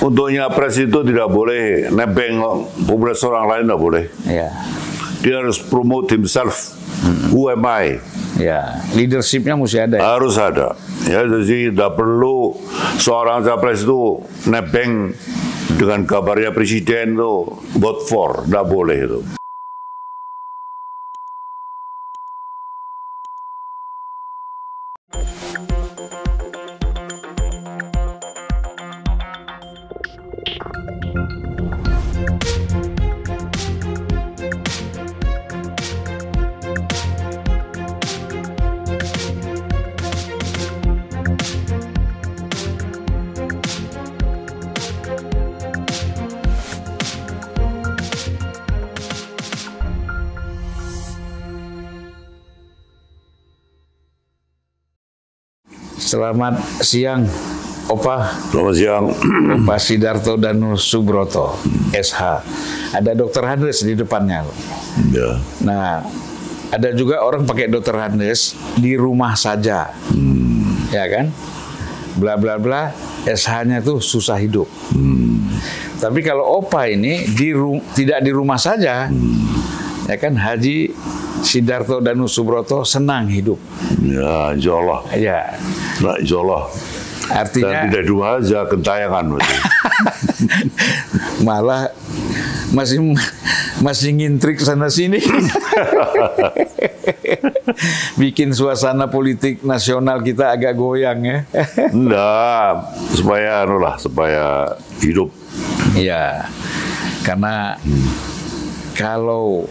untuk nyapres itu tidak boleh nebeng popularitas orang lain tidak boleh. Ya. Dia harus promote himself. Who am I? Ya, leadershipnya mesti ada. Ya? Harus ada. Ya, jadi tidak perlu seorang capres itu nebeng dengan kabarnya presiden itu vote for, tidak boleh itu. Selamat siang, Opa. Selamat siang. Opa Sidarto Danu Subroto, SH. Ada Dokter Handes di depannya. Ya. Nah, ada juga orang pakai Dokter Handes di rumah saja, ya kan? Bla bla bla. SH-nya tuh susah hidup. Tapi kalau Opa ini di tidak di rumah saja, ya kan? Haji Sidarto Danu Subroto senang hidup. Ya, insya Allah. Ya, Nah, insya Allah. Dan artinya tidak di rumah aja, kentayangan. malah masih masih ngintrik sana sini bikin suasana politik nasional kita agak goyang ya Enggak, supaya anu lah, supaya hidup. Iya karena kalau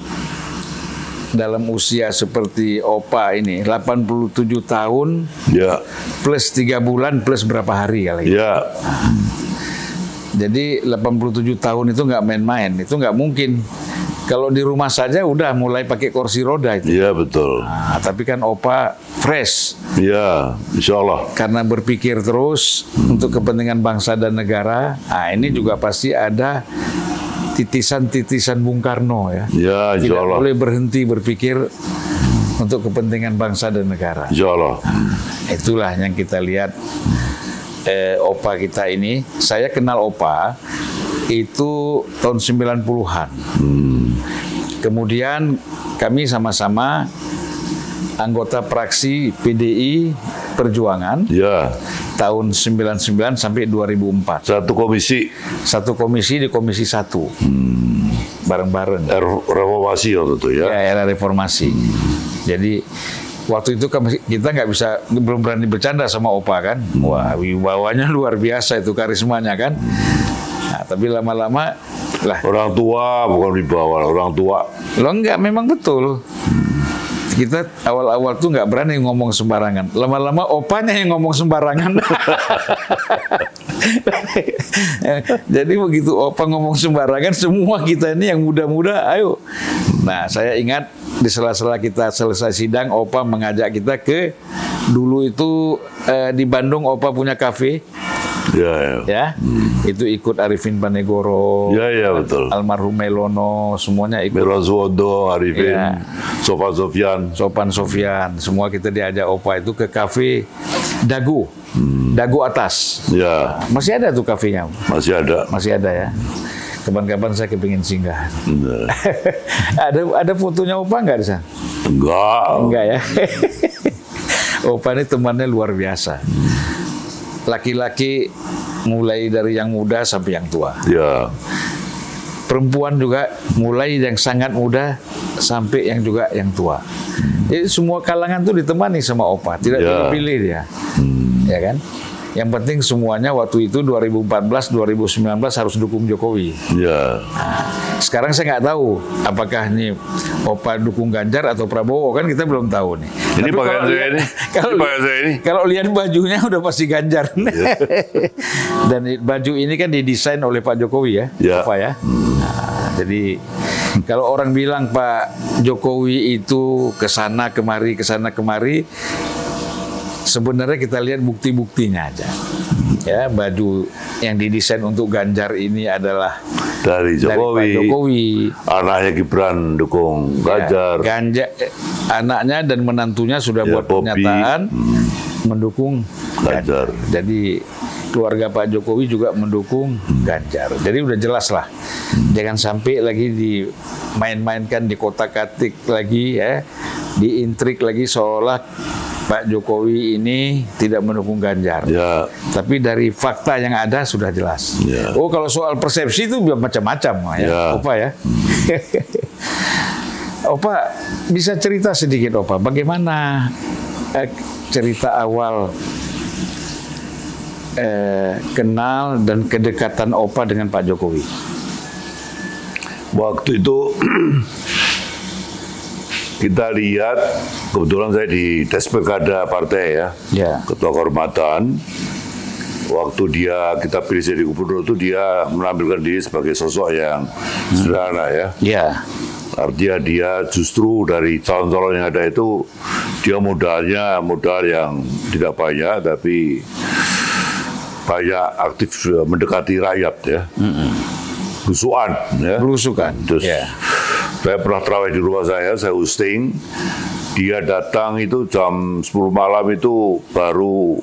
dalam usia seperti Opa ini 87 tahun Ya, plus tiga bulan plus berapa hari kali ya, Jadi 87 tahun itu nggak main-main, itu nggak mungkin. Kalau di rumah saja udah mulai pakai kursi roda itu. ya betul. Nah, tapi kan Opa fresh Ya, insya Allah. karena berpikir terus untuk kepentingan bangsa dan negara. Nah, ini juga pasti ada titisan-titisan Bung Karno ya. Ya, Tidak Allah. boleh berhenti berpikir untuk kepentingan bangsa dan negara. Insya Allah. Itulah yang kita lihat eh, Opa kita ini. Saya kenal Opa itu tahun 90-an. Kemudian kami sama-sama anggota praksi PDI Perjuangan Ya, tahun 99 sampai 2004. satu komisi Satu komisi di komisi satu. Bareng-bareng. er- reformasi waktu itu ya. Ya, era reformasi. Jadi waktu itu kami- kita nggak bisa belum berani bercanda sama Opa kan. Wah, wibawanya luar biasa itu karismanya kan. Nah, tapi lama-lama lah Orang tua bukan di bawah, orang tua. lo nggak memang betul. Kita awal-awal tuh nggak berani ngomong sembarangan. Lama-lama opanya yang ngomong sembarangan. Jadi begitu opa ngomong sembarangan, semua kita ini yang muda-muda, ayo. Nah, saya ingat di sela-sela kita selesai sidang, opa mengajak kita ke dulu itu eh, di Bandung opa punya kafe, Ya, ya. ya. Itu ikut Arifin Panegoro, Ya, ya betul. almarhum Melono, semuanya ikut. Miran Suwodo, Arifin, Ya. Sofa Sofian. Sopan Sofian, semua kita diajak Opa itu ke kafe Dagu, Dagu atas. Ya, Masih ada tuh kafenya, masih ada. masih ada ya. Kapan-kapan saya kepingin singgah. Nah, ada ada fotonya Opa nggak di sana? Enggak. Enggak ya. Opa ini temannya luar biasa. Laki-laki mulai dari yang muda sampai yang tua. Ya, Perempuan juga mulai yang sangat muda sampai yang juga yang tua. Jadi semua kalangan tuh ditemani sama Opa, tidak Ya. pilih dia. Ya kan? Yang penting semuanya waktu itu 2014 2019 harus dukung Jokowi. ya. Sekarang saya nggak tahu apakah ini Opa dukung Ganjar atau Prabowo kan kita belum tahu nih. Ini Tapi pakaian saya ini. Kalau Ini pakaian saya ini. kalau lihat bajunya udah pasti Ganjar. Dan i- baju ini kan didesain oleh Pak Jokowi ya, Ya. Opa ya. Nah, jadi kalau orang bilang Pak Jokowi itu ke sana kemari ke sana kemari, sebenarnya kita lihat bukti-buktinya aja. Ya, baju yang didesain untuk Ganjar ini adalah Dari dari Pak Jokowi. Jokowi. Anaknya Gibran dukung Ganjar. Ya, Ganjar eh, anaknya dan menantunya sudah Ya, buat Bobi. pernyataan mendukung Ganjar. Jadi keluarga Pak Jokowi juga mendukung Ganjar. Jadi udah jelas lah. Jangan sampai lagi dimain-mainkan di kota katik lagi ya, diintrik lagi seolah Pak Jokowi ini tidak mendukung Ganjar. Ya. Tapi dari fakta yang ada sudah jelas. Ya. Oh kalau soal persepsi itu macam-macam ya, Ya. Opa ya. Opa bisa cerita sedikit Opa, bagaimana eh, cerita awal eh, kenal dan kedekatan Opa dengan Pak Jokowi? Waktu itu kita lihat kebetulan saya di Despekada partai ya, Ya. ketua kehormatan. Waktu dia kita pilih jadi gubernur itu dia menampilkan diri sebagai sosok yang sederhana ya. Ya, Artinya dia justru dari calon-calon yang ada itu dia modalnya modal yang tidak banyak tapi banyak aktif eh, mendekati rakyat ya. Belusuan ya. belusukan. Terus Ya. saya pernah terawih di rumah saya, saya hosting. Dia datang itu jam 10 malam itu baru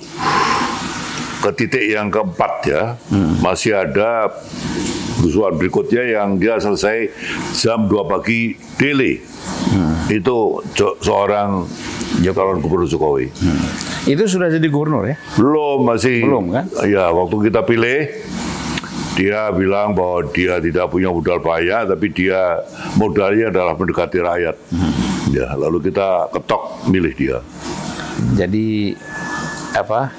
ke titik yang keempat ya. Masih ada belusuan berikutnya yang dia selesai jam 2 pagi daily. Itu jo- seorang calon gubernur Jokowi. Itu sudah jadi gubernur ya? Belum masih Belum, kan? Ya, waktu kita pilih dia bilang bahwa dia tidak punya modal banyak tapi dia modalnya adalah mendekati rakyat. Ya, lalu kita ketok milih dia. Jadi apa?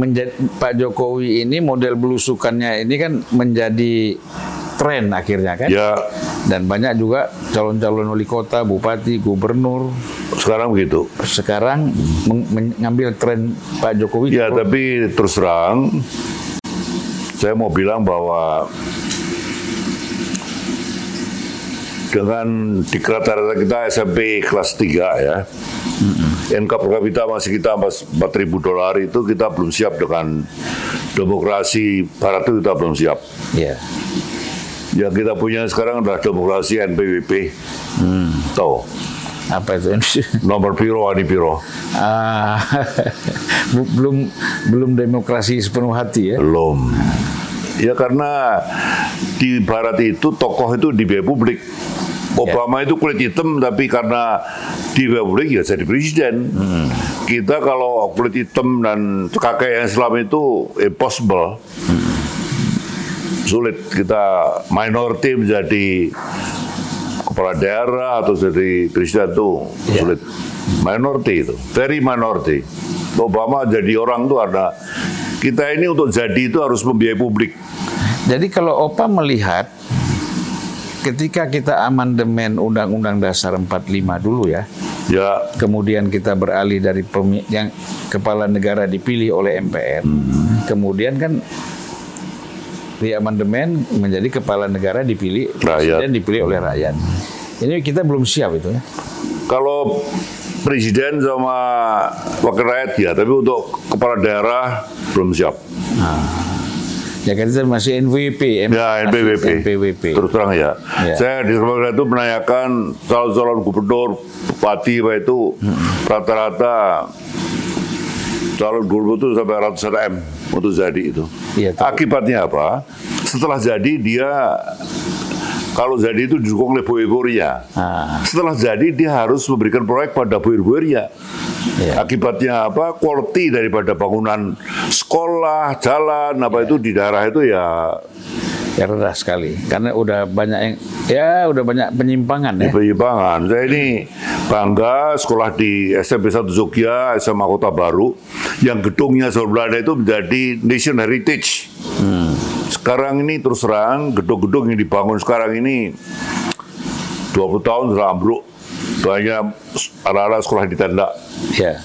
Menjadi Pak Jokowi ini model belusukannya ini kan menjadi tren akhirnya kan? Ya, Dan banyak juga calon-calon wali kota, bupati, gubernur sekarang begitu. sekarang meng- mengambil tren Pak Jokowi. Ya, tapi terus terang saya mau bilang bahwa dengan diklat rata kita SMP kelas 3 ya. NK per kapita masih kita 4.000 dolar itu kita belum siap dengan demokrasi barat itu kita belum siap. Ya. Yang kita punya sekarang adalah demokrasi NPWP. Tahu? Apa itu? Nomor piro, ani piro. Ah, belum belum demokrasi sepenuh hati ya. Belum. Ya karena di barat itu tokoh itu dibiayai publik. Obama itu kulit hitam tapi karena dibiayai publik ya jadi presiden. Kita kalau kulit hitam dan kakek yang Islam itu impossible. Sulit kita minority menjadi kepala daerah atau jadi presiden itu Ya. sulit. Minority itu, very minority. Obama jadi orang tuh ada kita ini untuk jadi itu harus membiayai publik. Jadi kalau Opa melihat ketika kita amandemen Undang-Undang Dasar 45 dulu ya, Ya, kemudian kita beralih dari yang kepala negara dipilih oleh MPR, kemudian kan di amandemen menjadi kepala negara dipilih Rakyat. presiden dipilih oleh rakyat. Ini kita belum siap itu ya. kalau presiden sama wakil rakyat ya, tapi untuk kepala daerah belum siap. Ya kan kita masih NWP, M- Ya, NPWP. NPWP. Terus terang ya. Ya. Saya di Sumatera itu menanyakan calon-calon gubernur, bupati apa itu rata-rata calon gubernur itu sampai ratusan M untuk jadi itu. Tahu. Akibatnya apa? Setelah jadi dia kalau jadi itu didukung oleh boy-boynya. Ah. Setelah jadi dia harus memberikan proyek pada boy-boynya. Iya. Akibatnya apa? Quality daripada bangunan sekolah, jalan apa itu di daerah itu ya Ya rendah sekali karena udah banyak yang ya udah banyak penyimpangan ya. penyimpangan. Saya ini bangga sekolah di SMP 1 Jogja, SMA Kota Baru, yang gedungnya Belanda itu menjadi Nation Heritage. Sekarang ini terus terang, gedung-gedung yang dibangun sekarang ini 20 tahun sudah ambruk. Banyak anak-anak sekolah di tenda. Ya.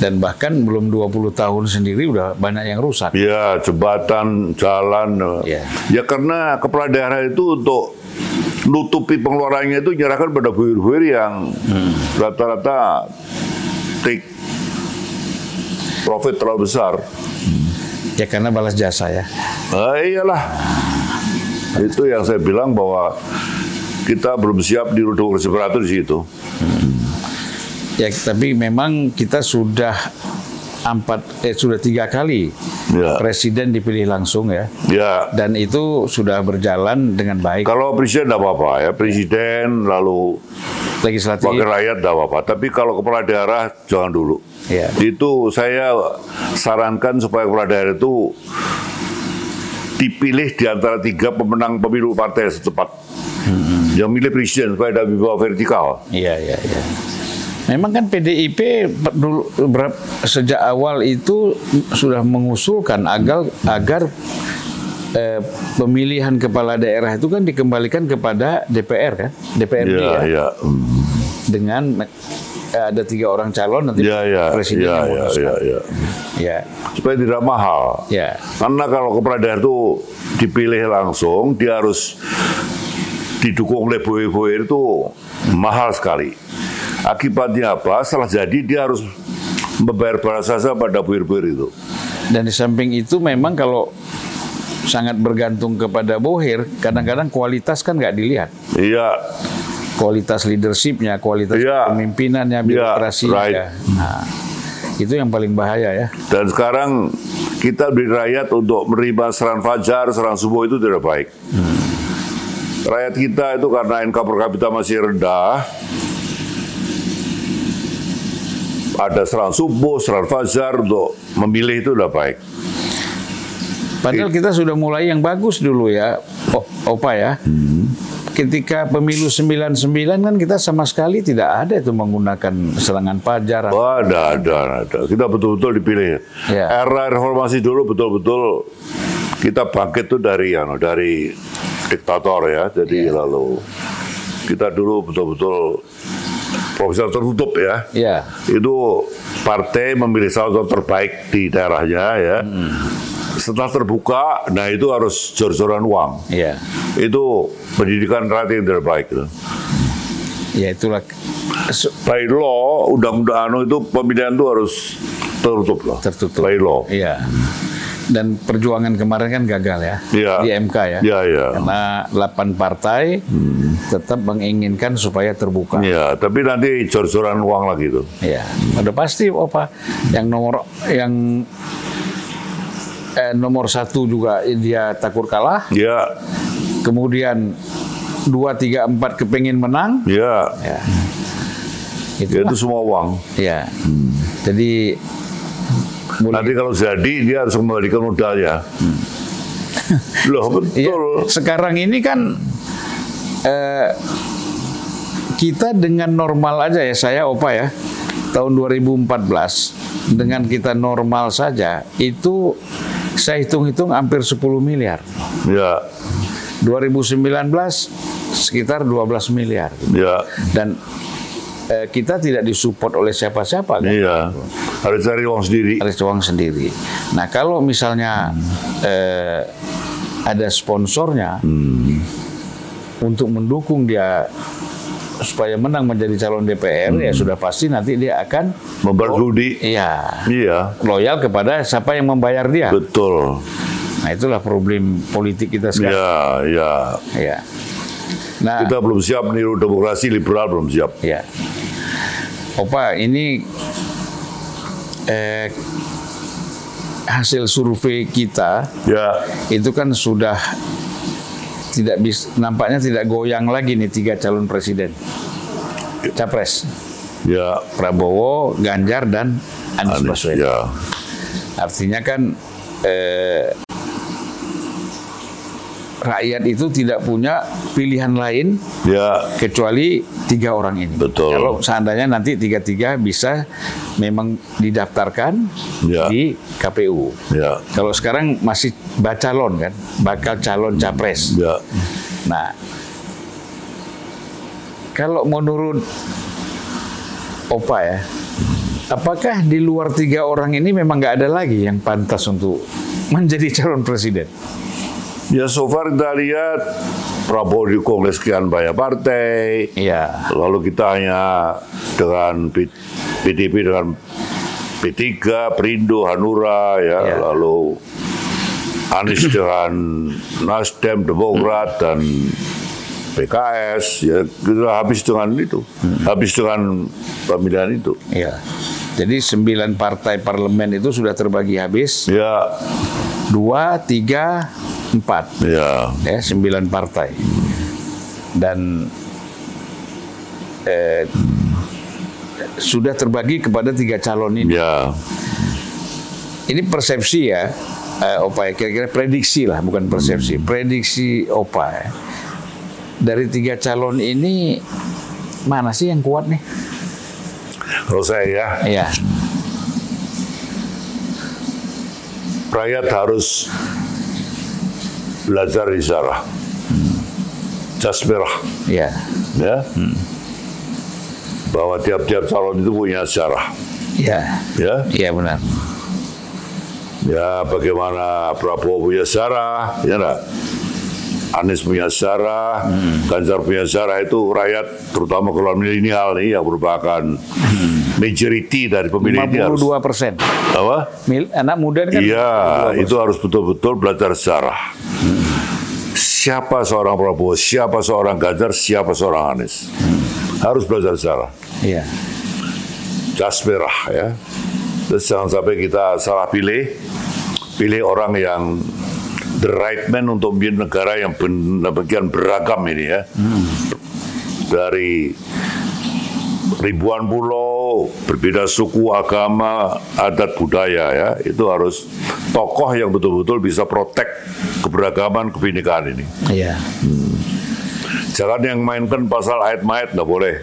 Dan bahkan belum 20 tahun sendiri udah banyak yang rusak. Ya, jembatan, jalan. Ya. Ya karena kepala daerah itu untuk nutupi pengeluarannya itu menyerahkan pada buir-buir yang rata-rata take profit terlalu besar. Ya karena balas jasa ya. Ah, iyalah. Itu yang saya bilang bahwa kita belum siap di demokrasi beratur di situ. Ya tapi memang kita sudah empat eh sudah tiga kali Ya. presiden dipilih langsung ya. Ya, Dan itu sudah berjalan dengan baik. kalau presiden tidak apa-apa ya, presiden lalu Legislatif. wakil rakyat tidak apa-apa. Tapi kalau kepala daerah jangan dulu. Ya. Itu saya sarankan supaya kepala daerah itu dipilih di antara tiga pemenang pemilu partai secepat. Yang milih presiden supaya tidak bawah vertikal. Iya, iya, iya. Memang kan PDIP dulu sejak awal itu sudah mengusulkan agar agar eh, pemilihan kepala daerah itu kan dikembalikan kepada DPR kan, DPRD Ya, ya, ya. Hmm. dengan eh, ada tiga orang calon nanti Ya, ya, presiden ya, yang ya, memutuskan. ya, ya. Ya, Supaya tidak mahal. ya, Karena kalau kepala daerah itu dipilih langsung, dia harus didukung oleh boe-boe itu mahal sekali. Akibatnya apa? Setelah jadi dia harus membayar balas jasa pada boe-boe itu. Dan di samping itu memang kalau sangat bergantung kepada bohir, kadang-kadang kualitas kan nggak dilihat. Iya, kualitas leadershipnya, kualitas Iya. pemimpinannya, Iya, birokrasinya. right. Nah, itu yang paling bahaya ya. dan sekarang kita beri rakyat untuk menerima serangan fajar, serangan subuh itu tidak baik. Rakyat kita itu karena NK per kapita masih rendah, ada serangan subuh, serangan fajar untuk memilih itu sudah baik. Padahal kita sudah mulai yang bagus dulu ya, O- Opa ya. Ketika pemilu 99 kan kita sama sekali tidak ada itu menggunakan serangan pajar. Wah, ada, ada, ada. Kita betul-betul dipilih. Ya. Era reformasi dulu betul-betul kita bangkit tuh dari anu, dari diktator ya. Jadi lalu kita dulu betul-betul profesional tertutup ya. Ya, Itu partai memilih salah satu terbaik di daerahnya ya. Setelah terbuka, nah itu harus jor-joran uang. ya, Itu pendidikan rakyat yang terbaik. Gitu. ya itulah by law undang-undang anu itu pemilihan itu harus tertutup lah. tertutup. By law. Iya. Dan perjuangan kemarin kan gagal ya Iya. di MK ya. Iya, iya. Karena 8 partai tetap menginginkan supaya terbuka. Iya, tapi nanti jor-joran uang lagi itu. Ya, udah pasti Opa. Yang nomor yang eh, nomor satu juga dia takut kalah. Ya, Kemudian dua tiga empat kepingin menang. ya, Ya, itu. ya itu semua uang. Ya. Jadi mulai- Nanti kalau jadi dia harus kembalikan modalnya. Loh Iya, betul. sekarang ini kan eh, kita dengan normal aja ya saya Opa ya. Tahun 2014 dengan kita normal saja itu saya hitung-hitung hampir 10 miliar. Ya, 2019 sekitar 12 miliar. Ya, dan eh, kita tidak disupport oleh siapa-siapa kan. iya. Harus cari uang sendiri. harus uang sendiri. Nah kalau misalnya eh, ada sponsornya untuk mendukung dia supaya menang menjadi calon DPR ya sudah pasti nanti dia akan Membayar judi. iya Iya, loyal kepada siapa yang membayar dia. betul. Nah itulah problem politik kita sekarang. Ya, ya. Ya. Nah, Kita belum siap meniru demokrasi liberal belum siap. Ya. Opa, ini eh, hasil survei kita Ya, itu kan sudah tidak bisa nampaknya tidak goyang lagi nih tiga calon presiden. Capres ya. Prabowo, Ganjar dan Anies Anies, Baswedan. ya. Artinya kan eh, rakyat itu tidak punya pilihan lain Ya, kecuali tiga orang ini. Betul. Kalau seandainya nanti tiga-tiga bisa memang didaftarkan Ya. di KPU. ya, Kalau sekarang masih bacalon kan, bakal calon capres. ya. Nah, kalau menurut Opa ya, apakah di luar tiga orang ini memang nggak ada lagi yang pantas untuk menjadi calon presiden? Ya so far kita lihat Prabowo didukung oleh sekian banyak partai. Iya. Lalu kita hanya dengan PDP dengan P3, Perindo, Hanura, ya, Ya. lalu Anies dengan Nasdem, Demokrat dan PKS, ya kita habis dengan itu, habis dengan pemilihan itu. Iya. Jadi sembilan partai parlemen itu sudah terbagi habis. Ya, Dua, tiga, empat. ya, Ya, sembilan partai. Dan eh, sudah terbagi kepada tiga calon ini. ya. Ini persepsi ya, eh, Opa ya, kira-kira prediksi lah, bukan persepsi. Prediksi Opa ya. Dari tiga calon ini, mana sih yang kuat nih? Kalau saya ya, Iya, rakyat harus belajar isyarah. Jas merah, iya, ya. Bahwa tiap-tiap calon itu punya sejarah, iya, ya. iya benar. Ya, bagaimana Prabowo punya sejarah, ya enggak? Anies punya sejarah, Ganjar punya sejarah itu rakyat, terutama kalau milenial nih yang merupakan majority dari pemilih ini harus 52 persen. apa? Mil- Anak muda kan Iya, 52%. itu harus betul-betul belajar sejarah. Siapa seorang Prabowo, siapa seorang Ganjar, siapa seorang Anies. Harus belajar sejarah. Iya, Jas merah ya. Terus jangan sampai kita salah pilih, pilih orang yang the right man untuk memimpin negara yang demikian beragam ini ya. Dari ribuan pulau, berbeda suku, agama, adat, budaya ya. Itu harus tokoh yang betul-betul bisa protek keberagaman kebinekaan ini. iya, Jangan yang mainkan pasal ayat-mayat nggak boleh.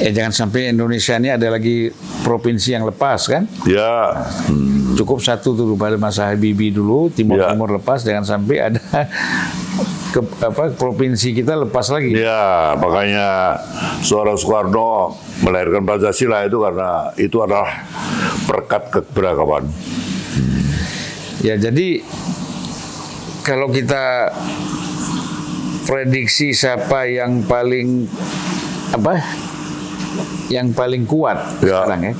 Eh jangan sampai Indonesia ini ada lagi provinsi yang lepas kan? Ya, Cukup satu tuh pada masa Habibie dulu Timur Ya. Timur lepas, jangan sampai ada ke, apa provinsi kita lepas lagi. Ya, makanya seorang Soekarno melahirkan Pancasila itu karena itu adalah perkat keberagaman. Ya jadi kalau kita prediksi siapa yang paling apa yang paling kuat Ya. sekarang ya.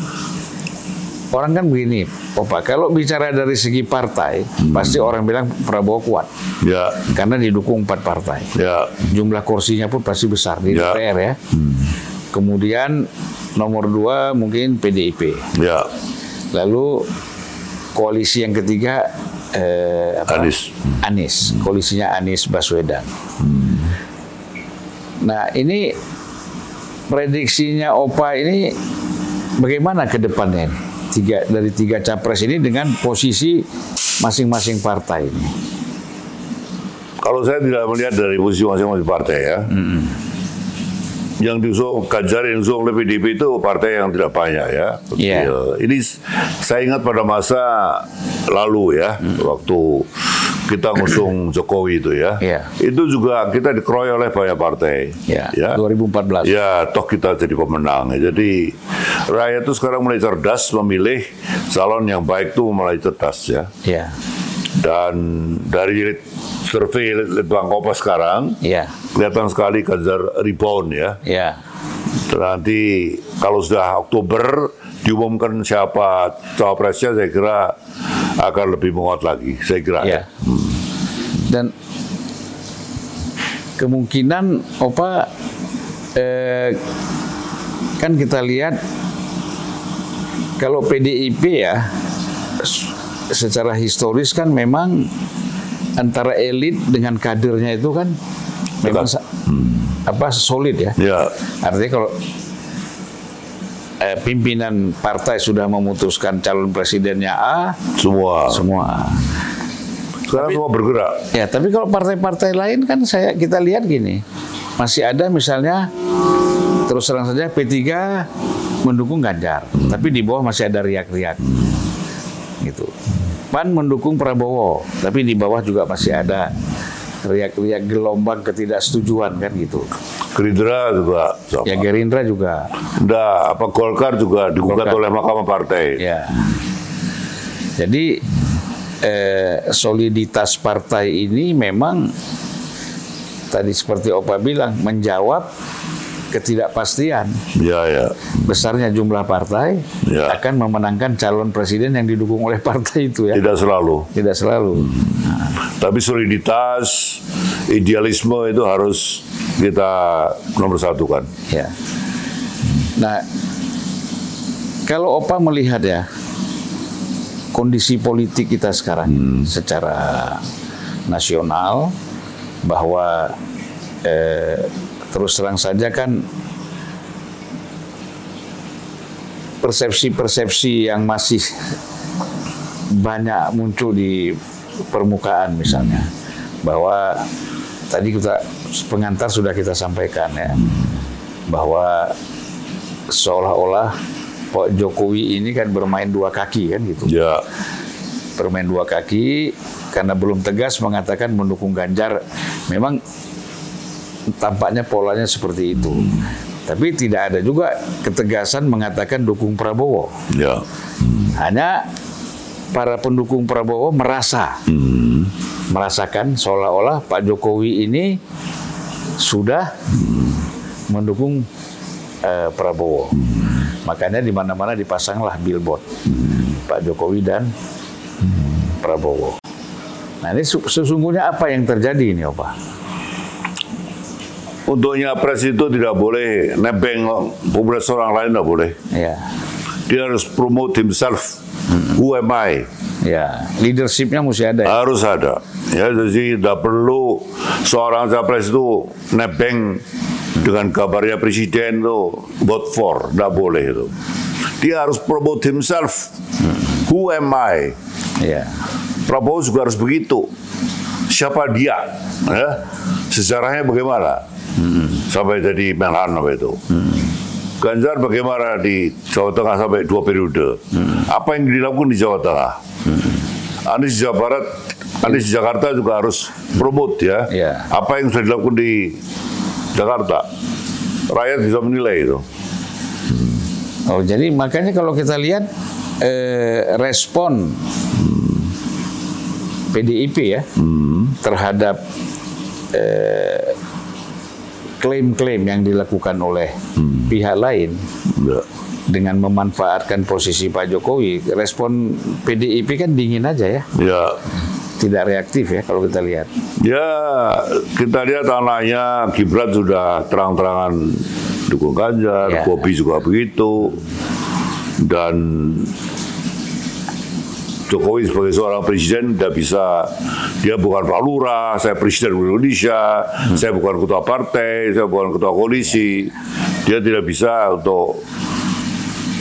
Orang kan begini, Opa, kalau bicara dari segi partai, pasti orang bilang Prabowo kuat Ya, karena didukung empat partai. ya, Jumlah kursinya pun pasti besar di Ya. DPR ya. Kemudian nomor dua mungkin PDIP. ya, Lalu koalisi yang ketiga eh, apa? Anies. Anies, koalisinya Anies Baswedan. Nah ini prediksinya Opa ini bagaimana ke depannya? Tiga, dari tiga capres ini dengan posisi masing-masing partai ini. Kalau saya tidak melihat dari posisi masing-masing partai ya. Yang diusung Ganjar yang diusung oleh PDIP itu partai yang tidak banyak ya. Ya, Ini saya ingat pada masa lalu ya, waktu kita ngusung Jokowi itu ya. Iya. Itu juga kita dikeroyok oleh banyak partai. Ya, 2014. Ya, toh kita jadi pemenang. Jadi rakyat itu sekarang mulai cerdas memilih calon yang baik itu mulai cerdas ya. Ya, Dan dari survei Litbang Kompas sekarang ya, kelihatan sekali Ganjar rebound ya. ya, Nanti kalau sudah Oktober diumumkan siapa cawapresnya saya kira akan lebih menguat lagi. Saya kira. ya. Dan kemungkinan Opa eh, kan kita lihat kalau PDIP ya secara historis kan memang antara elit dengan kadernya itu kan memang sa- apa solid ya. Ya, Artinya kalau eh, pimpinan partai sudah memutuskan calon presidennya A, semua. semua. Sekarang semua bergerak. Ya, tapi kalau partai-partai lain kan saya kita lihat gini, masih ada misalnya terus terang saja P3 mendukung Ganjar, tapi di bawah masih ada riak-riak, gitu. PAN mendukung Prabowo, tapi di bawah juga masih ada riak-riak gelombang ketidaksetujuan kan gitu. Gerindra juga sama. Ya Gerindra juga, Udah, apa Golkar juga digugat Golkar. oleh Mahkamah Partai. ya. Jadi eh, soliditas partai ini memang tadi seperti Opa bilang menjawab ketidakpastian Ya, ya. besarnya jumlah partai Ya. akan memenangkan calon presiden yang didukung oleh partai itu ya. Tidak selalu. Tidak selalu. Tapi soliditas, idealisme itu harus kita nomor satukan. Ya. Nah, kalau Opa melihat ya kondisi politik kita sekarang Hmm. secara nasional bahwa eh, terus terang saja kan persepsi-persepsi yang masih banyak muncul di permukaan misalnya. Bahwa tadi kita pengantar sudah kita sampaikan ya bahwa seolah-olah Pak Jokowi ini kan bermain dua kaki kan gitu. Ya, bermain dua kaki karena belum tegas mengatakan mendukung Ganjar. Memang tampaknya polanya seperti itu tapi tidak ada juga ketegasan mengatakan dukung Prabowo ya. hanya para pendukung Prabowo merasa Hmm. merasakan seolah-olah Pak Jokowi ini sudah mendukung eh, Prabowo. Makanya di mana-mana dipasanglah billboard Pak Jokowi dan Prabowo. Nah ini su- sesungguhnya apa yang terjadi ini, Opa? Untuk nyapres itu tidak boleh nebeng populasi orang lain tidak boleh. Ya, Dia harus promote himself. Who am I? ya, leadershipnya mesti ada. ya? Harus ada. Ya, jadi tidak perlu seorang capres itu nebeng dengan kabarnya presiden itu vote for, tidak boleh itu. Dia harus promote himself. Who am I? Ya, Prabowo juga harus begitu. Siapa dia? Ya? Sejarahnya bagaimana? Sampai jadi Menhan itu. Ganjar bagaimana di Jawa Tengah sampai dua periode? Apa yang dilakukan di Jawa Tengah? Anies di Jawa Barat, Anies Jakarta juga harus promote ya. Iya. Apa yang sudah dilakukan di Jakarta? Rakyat bisa menilai itu. Oh, jadi makanya kalau kita lihat eh, respon PDIP ya terhadap eh, klaim-klaim yang dilakukan oleh pihak lain Ya. dengan memanfaatkan posisi Pak Jokowi, respon PDIP kan dingin aja ya, Ya, tidak reaktif ya kalau kita lihat. Ya, kita lihat anaknya Gibran sudah terang-terangan dukung Ganjar, Ya. Bobi juga begitu. Dan Jokowi sebagai seorang presiden tidak bisa, dia bukan Pak Lurah, saya presiden Indonesia, saya bukan ketua partai, saya bukan ketua koalisi. Dia tidak bisa untuk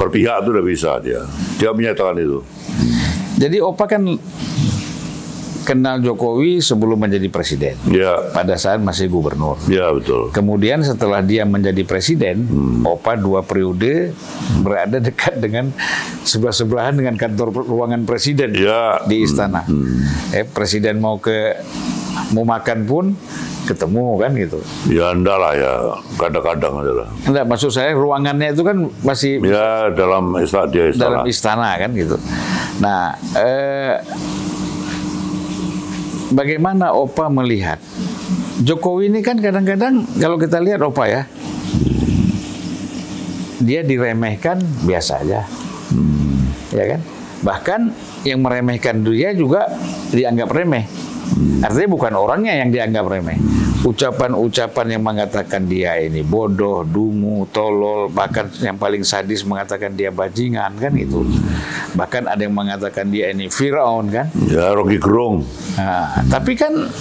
berpihak itu tidak bisa dia. Dia menyatakan itu. Jadi Opa kan kenal Jokowi sebelum menjadi presiden, Ya, pada saat masih gubernur. ya betul. Kemudian setelah dia menjadi presiden, Hmm. Opa dua periode berada dekat dengan sebelah-sebelahan dengan kantor ruangan presiden Ya. di istana. Eh, presiden mau ke mau makan pun ketemu kan gitu. Ya enggak lah ya, kadang-kadang aja lah. Enggak, maksud saya ruangannya itu kan masih Ya dalam istana dia istana. dalam istana kan gitu. Nah, eh, bagaimana Opa melihat Jokowi ini kan kadang-kadang kalau kita lihat Opa ya, dia diremehkan biasa aja, ya kan? Bahkan yang meremehkan dia juga dianggap remeh. Artinya bukan orangnya yang dianggap remeh. Ucapan-ucapan yang mengatakan dia ini bodoh, dungu, tolol, bahkan yang paling sadis mengatakan dia bajingan kan itu. Bahkan ada yang mengatakan dia ini Firaun kan. Ya Rocky Gerung. Nah, tapi kan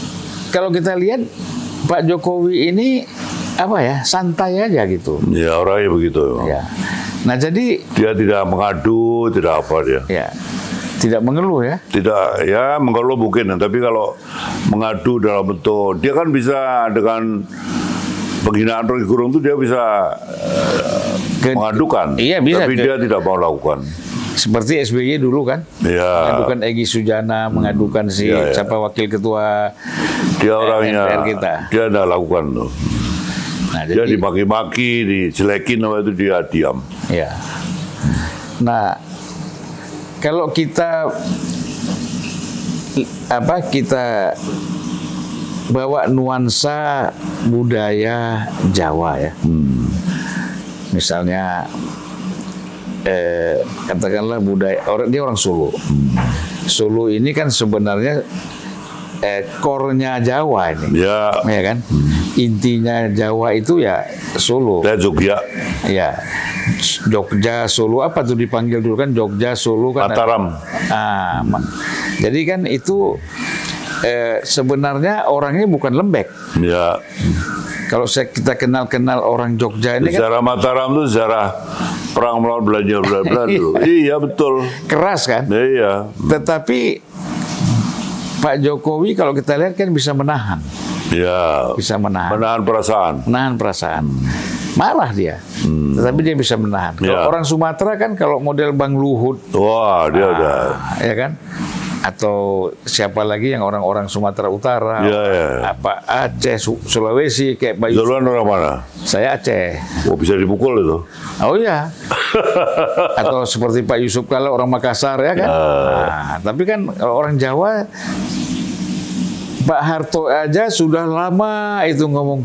kalau kita lihat Pak Jokowi ini apa ya santai aja gitu. Ya orangnya begitu. Ya. Nah jadi Dia tidak mengadu, tidak apa dia. ya tidak mengeluh ya. Tidak, ya mengeluh mungkin, tapi kalau mengadu dalam bentuk, dia kan bisa dengan penghinaan Rocky Gerung itu dia bisa eh, Ke- mengadukan, Iya, bisa tapi ke- dia tidak mau lakukan. Seperti SBY dulu kan. Ya, mengadukan Egi Sujana, mengadukan si Iya, iya. siapa wakil ketua dia orangnya, MPR kita. dia tidak lakukan tuh. Nah, Dia dimaki-maki, dijelekin apa itu dia diam. ya. Nah, kalau kita apa kita bawa nuansa budaya Jawa ya. Misalnya eh, katakanlah budaya orang dia orang Solo. Solo ini kan sebenarnya eh, core-nya Jawa ini. Ya. Ya kan? Intinya Jawa itu ya Solo. Dan Jogja, Ya. Jogja, Solo apa tuh dipanggil dulu kan Jogja, Solo kan. ada- Mataram. Ah, ma- jadi kan itu eh, sebenarnya orangnya bukan lembek. Ya. Kalau saya, kita kenal-kenal orang Jogja ini kan Sejarah Mataram itu sejarah perang melawan Belanda Belanda dulu. iya betul. keras kan. Iya. Tetapi Pak Jokowi kalau kita lihat kan bisa menahan, Ya. bisa menahan, Menahan perasaan. menahan perasaan. Marah dia, tetapi dia bisa menahan. Kalau Ya. orang Sumatera kan kalau model Bang Luhut, Wah, dia udah. ah, ya kan? Atau siapa lagi yang orang-orang Sumatera Utara, Ya, ya. apa Aceh, Su- Sulawesi kayak Bayu. Jalan orang mana? Saya Aceh. Oh, bisa dipukul itu. Oh iya. Atau seperti Pak Yusuf kalau orang Makassar ya kan. Nah, tapi kan kalau orang Jawa Pak Harto aja sudah lama itu ngomong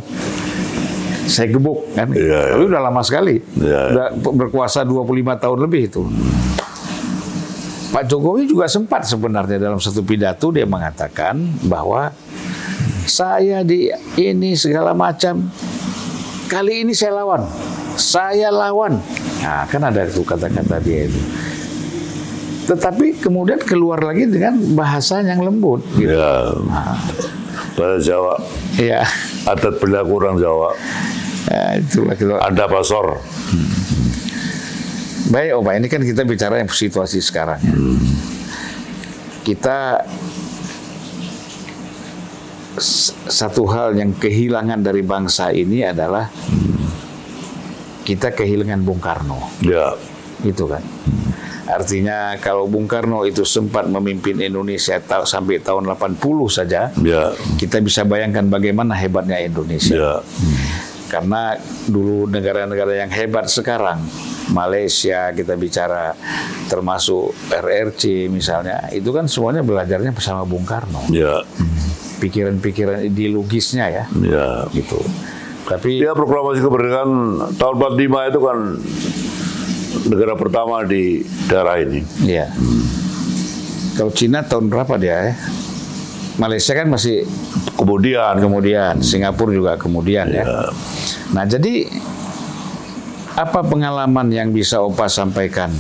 saya gebuk kan. Iya, iya. Tapi udah lama sekali. Iya. Udah berkuasa 25 tahun lebih itu. Pak Jokowi juga sempat sebenarnya dalam satu pidato dia mengatakan bahwa saya di ini segala macam kali ini saya lawan. Saya lawan. Nah, kan ada itu kata-kata dia itu. Tetapi kemudian keluar lagi dengan bahasa yang lembut. Gitu. Ya. Pada Jawa. Iya. Adat berlaku orang Jawa. Ya, itulah gitu. Anda pasor. Baik, Opa, ini kan kita bicara yang situasi sekarang. ya. Kita satu hal yang kehilangan dari bangsa ini adalah kita kehilangan Bung Karno, Ya. itu kan. Artinya kalau Bung Karno itu sempat memimpin Indonesia ta- sampai tahun 80 saja, Ya. kita bisa bayangkan bagaimana hebatnya Indonesia. Ya. Karena dulu negara-negara yang hebat sekarang, Malaysia kita bicara termasuk RRC misalnya, itu kan semuanya belajarnya bersama Bung Karno. Ya. Pikiran-pikiran ideologisnya ya, Ya. gitu. Tapi Ya proklamasi kemerdekaan tahun 45 itu kan negara pertama di daerah ini. ya. Kalau Cina tahun berapa dia ya? Malaysia kan masih Kemudian kemudian, Singapura juga kemudian ya. Nah, jadi apa pengalaman yang bisa Opa sampaikan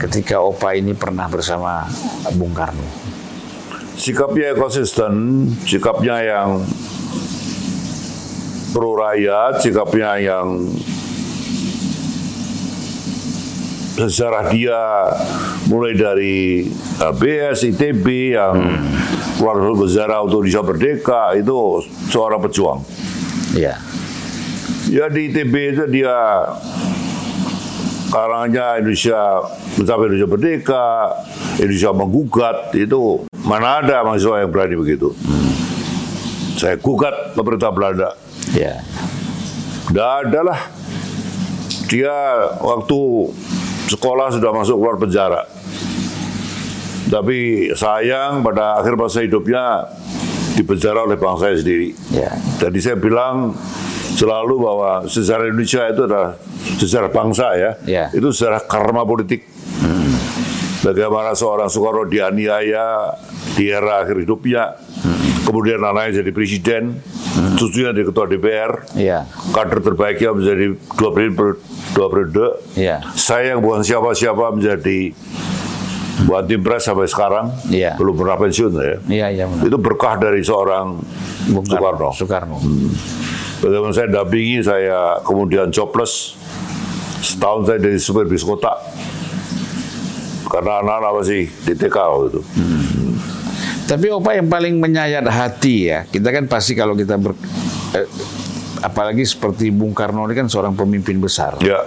ketika Opa ini pernah bersama Bung Karno? sikapnya konsisten, sikapnya yang pro rakyat, sikapnya yang sejarah dia mulai dari BS, ITB yang keluar sejarah untuk Indonesia Merdeka itu seorang pejuang. Iya. Ya di ITB itu dia karangannya Indonesia mencapai Indonesia Merdeka, Indonesia menggugat itu mana ada mahasiswa yang berani begitu. Saya gugat pemerintah Belanda. Iya. Tidak ada lah. Dia waktu sekolah sudah masuk keluar penjara. Tapi sayang pada akhir masa hidupnya dipenjara oleh bangsa saya sendiri. Iya. Jadi saya bilang selalu bahwa sejarah Indonesia itu adalah sejarah bangsa ya. Ya. Itu sejarah karma politik. Bagaimana seorang Soekarno dianiaya di era akhir hidupnya. Kemudian anaknya jadi presiden, cucunya jadi ketua DPR, Iya. kader terbaiknya menjadi dua periode, dua periode. Iya. Saya yang bukan siapa-siapa menjadi buat tim pres sampai sekarang, Iya. belum pernah pensiun ya. Iya benar. Itu berkah dari seorang Bung Soekarno. Soekarno. Bagaimana saya dampingi, saya kemudian jobless. Setahun saya dari supir bis kota. Karena anak-anak masih di TK itu. Tapi Opa yang paling menyayat hati ya, kita kan pasti kalau kita ber, eh, apalagi seperti Bung Karno ini kan seorang pemimpin besar. Ya,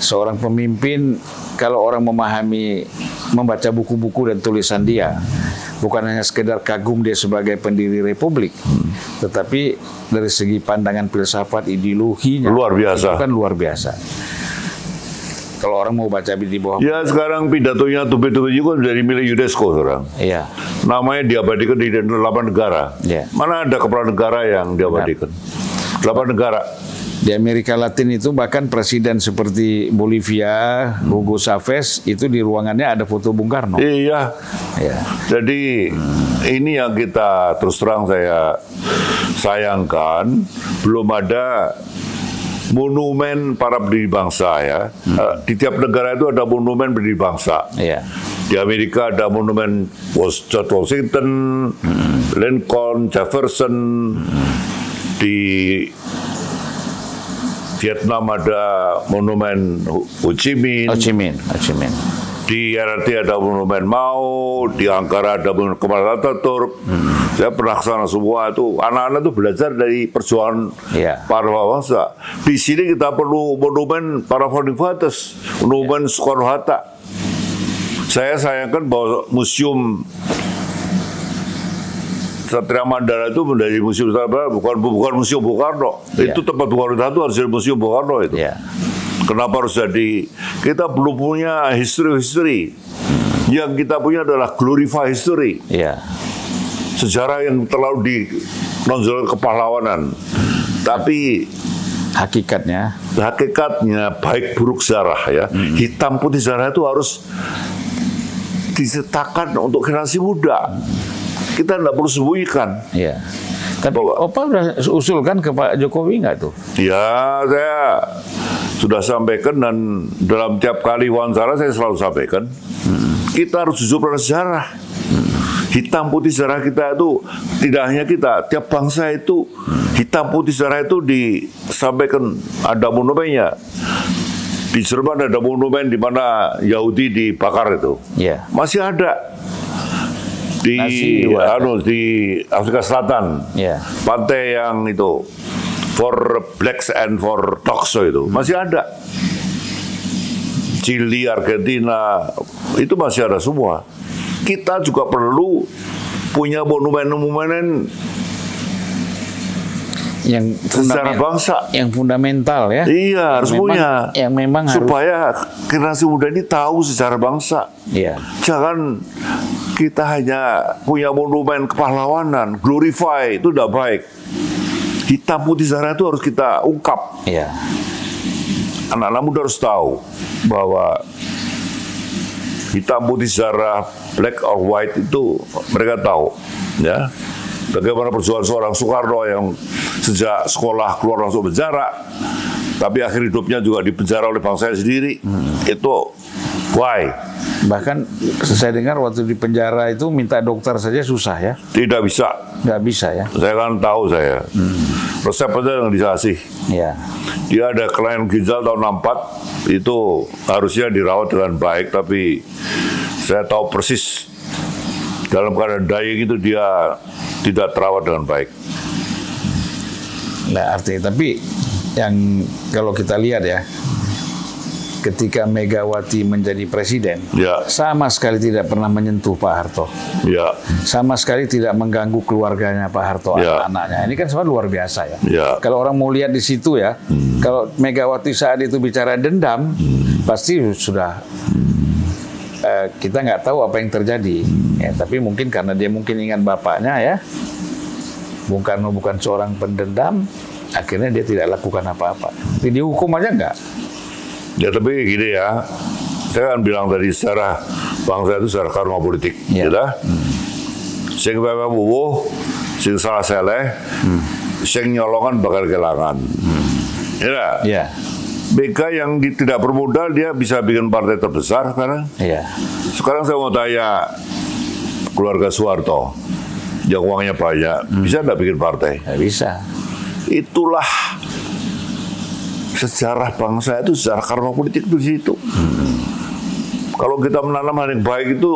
Seorang pemimpin kalau orang memahami membaca buku-buku dan tulisan dia, bukan hanya sekedar kagum dia sebagai pendiri republik, tetapi dari segi pandangan filsafat ideologinya Luar biasa. itu kan luar biasa. Kalau orang mau baca di bawah, ya sekarang pidatonya Tupi-Tupi juga menjadi milik UNESCO sekarang. iya, Namanya diabadikan di 8 negara. Ya. Mana ada kepala negara yang diabadikan? 8 negara. Di Amerika Latin itu bahkan presiden seperti Bolivia, Hugo Chavez itu di ruangannya ada foto Bung Karno. Iya. Ya. Jadi ini yang kita terus terang saya sayangkan belum ada monumen para pendiri bangsa ya. Eh, Di tiap negara itu ada monumen pendiri bangsa. Iya. Di Amerika ada monumen George Washington, Lincoln, Jefferson. Di Vietnam ada monumen Ho Chi Minh. Ho Chi Minh, Ho Chi Minh. Di RRT ada monumen Mao, di Ankara ada monumen Kemal Atatürk. Saya pernah ke sana semua itu anak-anak itu belajar dari perjuangan Iya. para bangsa. Di sini kita perlu monumen para founding fathers, monumen Soekarno Hatta. Saya sayangkan bahwa museum Satria Mandala itu menjadi museum Satria Mandala bukan bukan museum Bung Karno. Iya. Itu tempat Bung Karno itu harus jadi museum Bung Karno itu. Iya. Kenapa harus jadi? Kita belum punya history-history. Yang kita punya adalah glorify history. Iya. Sejarah yang terlalu dinonjolkan kepahlawanan. Tapi Hakikatnya hakikatnya baik buruk sejarah ya. Hitam putih sejarah itu harus disertakan untuk generasi muda. Kita tidak perlu sembunyikan. Iya. Tapi Bahwa- Opa udah usulkan ke Pak Jokowi nggak tuh? Ya, saya sudah sampaikan dan dalam tiap kali wawancara saya selalu sampaikan, kita harus jujur pada sejarah. Hitam putih sejarah kita itu tidak hanya kita, tiap bangsa itu hitam putih sejarah itu disampaikan ada monumennya. Di Jerman ada monumen di mana Yahudi dibakar itu. Iya. Masih ada di anu di Afrika Selatan Iya. pantai yang itu for blacks and for dogs itu masih ada. Chili, Argentina itu masih ada semua. Kita juga perlu punya monumen-monumen Yang secara bangsa. yang fundamental ya. Iya, harus Memang- punya. Yang memang harus. supaya generasi muda ini tahu sejarah bangsa. Iya. Jangan kita hanya punya monumen kepahlawanan, glorify itu tidak baik. Hitam putih sejarah itu harus kita ungkap. Iya. Anak-anak muda harus tahu bahwa hitam putih sejarah black or white itu mereka tahu, ya. Bagaimana perjuangan seorang Soekarno yang sejak sekolah keluar masuk penjara, tapi akhir hidupnya juga dipenjara oleh bangsanya sendiri. Itu why? Bahkan saya dengar waktu di penjara itu minta dokter saja susah ya. Tidak bisa. Nggak bisa ya. Saya kan tahu saya. Resep aja yang dikasih. Iya. Dia ada kelainan ginjal tahun 64 itu harusnya dirawat dengan baik tapi saya tahu persis dalam keadaan dying itu dia tidak terawat dengan baik. Nah, artinya tapi yang kalau kita lihat ya, ketika Megawati menjadi presiden, Ya. sama sekali tidak pernah menyentuh Pak Harto, Ya, sama sekali tidak mengganggu keluarganya Pak Harto, Ya. anak-anaknya. Ini kan semua luar biasa ya. Ya. Kalau orang mau lihat di situ ya, kalau Megawati saat itu bicara dendam, pasti sudah eh, kita nggak tahu apa yang terjadi. Ya, tapi mungkin karena dia mungkin ingat bapaknya ya, Bung Karno bukan seorang pendendam, akhirnya dia tidak lakukan apa-apa. Tapi dihukum aja nggak? ya tapi gini ya. Saya kan bilang tadi secara bangsa itu secara karma politik, Ya. gitu. Sing pepe wuwuh, sing salah seleh, sing nyolongan bakal kelangan. Ya. Ya, BK yang di- tidak bermodal dia bisa bikin partai terbesar sekarang. iya, Sekarang saya mau tanya keluarga Soeharto yang uangnya banyak, bisa nggak bikin partai? nggak bisa. Itulah sejarah bangsa itu sejarah karma politik itu di situ. Kalau kita menanam hal yang baik itu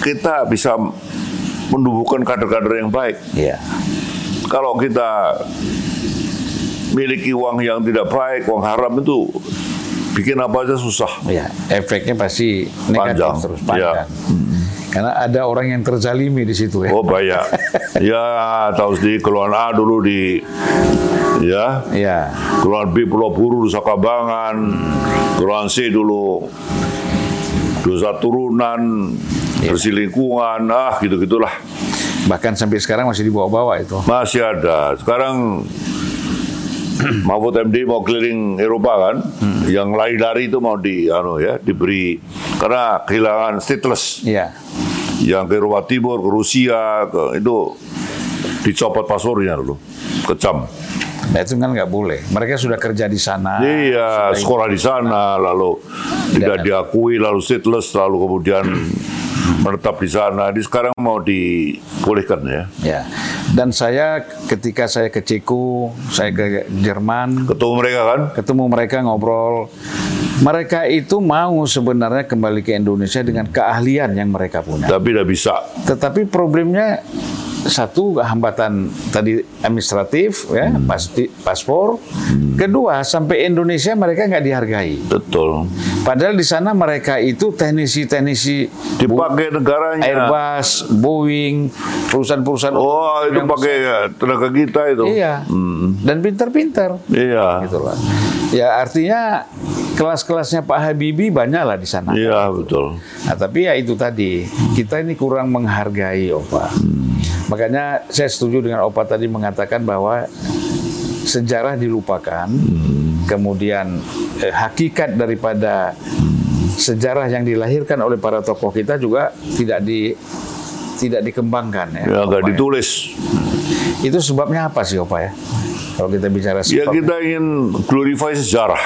kita bisa menumbuhkan kader-kader yang baik. Iya, Kalau kita miliki uang yang tidak baik, uang haram itu bikin apa aja susah. iya. Efeknya pasti negatif Panjang. terus panjang. Karena ada orang yang terzalimi di situ ya. Oh banyak. ya tahu sendiri keluhan A dulu di ya Iya, keluhan B Pulau Buru Nusa Kambangan, keluhan C dulu dosa turunan, bersih lingkungan, ah gitu gitulah bahkan sampai sekarang masih dibawa-bawa itu. masih ada. Sekarang Mahfud MD mau keliling Eropa kan, yang lari-lari itu mau di anu ya diberi karena kehilangan stateless. Iya, yang ke Eropa Timur, ke Rusia, ke itu dicopot paspornya dulu, kecam. Nah, itu kan nggak boleh. Mereka sudah kerja di sana. Iya, sekolah di sana, lalu tidak diakui, lalu stateless, lalu kemudian menetap di sana. Di sekarang mau dibolehkan ya. Ya. Dan saya ketika saya ke Ceko, saya ke Jerman, Ketemu mereka kan? ketemu mereka ngobrol. Mereka itu mau sebenarnya kembali ke Indonesia dengan keahlian yang mereka punya. Tapi tidak bisa. Tetapi problemnya satu hambatan tadi administratif ya pasti paspor. Kedua sampai Indonesia mereka nggak dihargai. Betul. Padahal di sana mereka itu teknisi-teknisi Dipakai negaranya. Airbus, Boeing, perusahaan-perusahaan Oh, itu pakai tenaga kita itu. Iya. Dan pintar-pintar. Iya. Gitu lah. Ya artinya kelas-kelasnya Pak Habibie banyak lah di sana. Iya, betul. Nah, tapi ya itu tadi kita ini kurang menghargai Opa. Makanya saya setuju dengan Opa tadi mengatakan bahwa sejarah dilupakan, kemudian eh, hakikat daripada sejarah yang dilahirkan oleh para tokoh kita juga tidak di tidak dikembangkan ya. Ya, Opa, ya. ditulis. Itu sebabnya apa sih Opa ya? Kalau kita bicara Ya sebab. kita ingin glorify sejarah.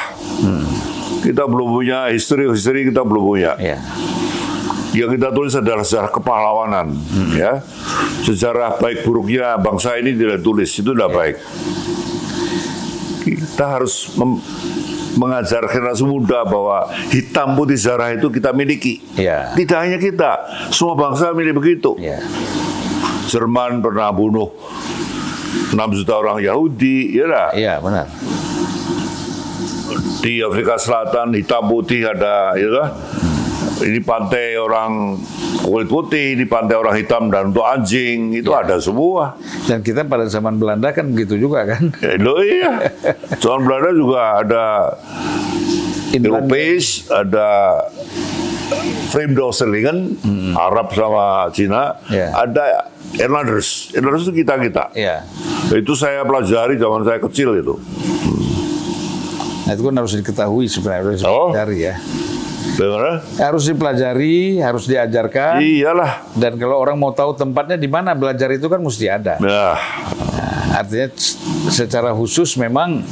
Kita belum punya history, history kita belum punya. Ya. Yang kita tulis adalah sejarah kepahlawanan, ya. Sejarah baik buruknya bangsa ini tidak tulis, itu tidak baik. Kita harus mengajarkan generasi muda bahwa hitam putih sejarah itu kita miliki. Ya. Tidak hanya kita, semua bangsa milih begitu. Ya. Jerman pernah bunuh 6 juta orang Yahudi, ya dah. Iya, benar. di Afrika Selatan hitam putih ada ya kan? Ini pantai orang kulit putih ini pantai orang hitam dan untuk anjing itu Ya. ada semua Dan kita pada zaman Belanda kan begitu juga kan. ya, lo iya soal Belanda juga ada Inland- Eropeis ada Vreemdelingen Arab sama Cina Ya. ada Irlanders Irlanders itu kita kita Iya. itu saya pelajari zaman saya kecil itu Nah, itu kan harus diketahui sebenarnya harus Oh. dipelajari ya. Bagaimana? Harus dipelajari, harus diajarkan. Iyalah. Dan kalau orang mau tahu tempatnya di mana belajar itu kan mesti ada. Ya, Nah, artinya secara khusus memang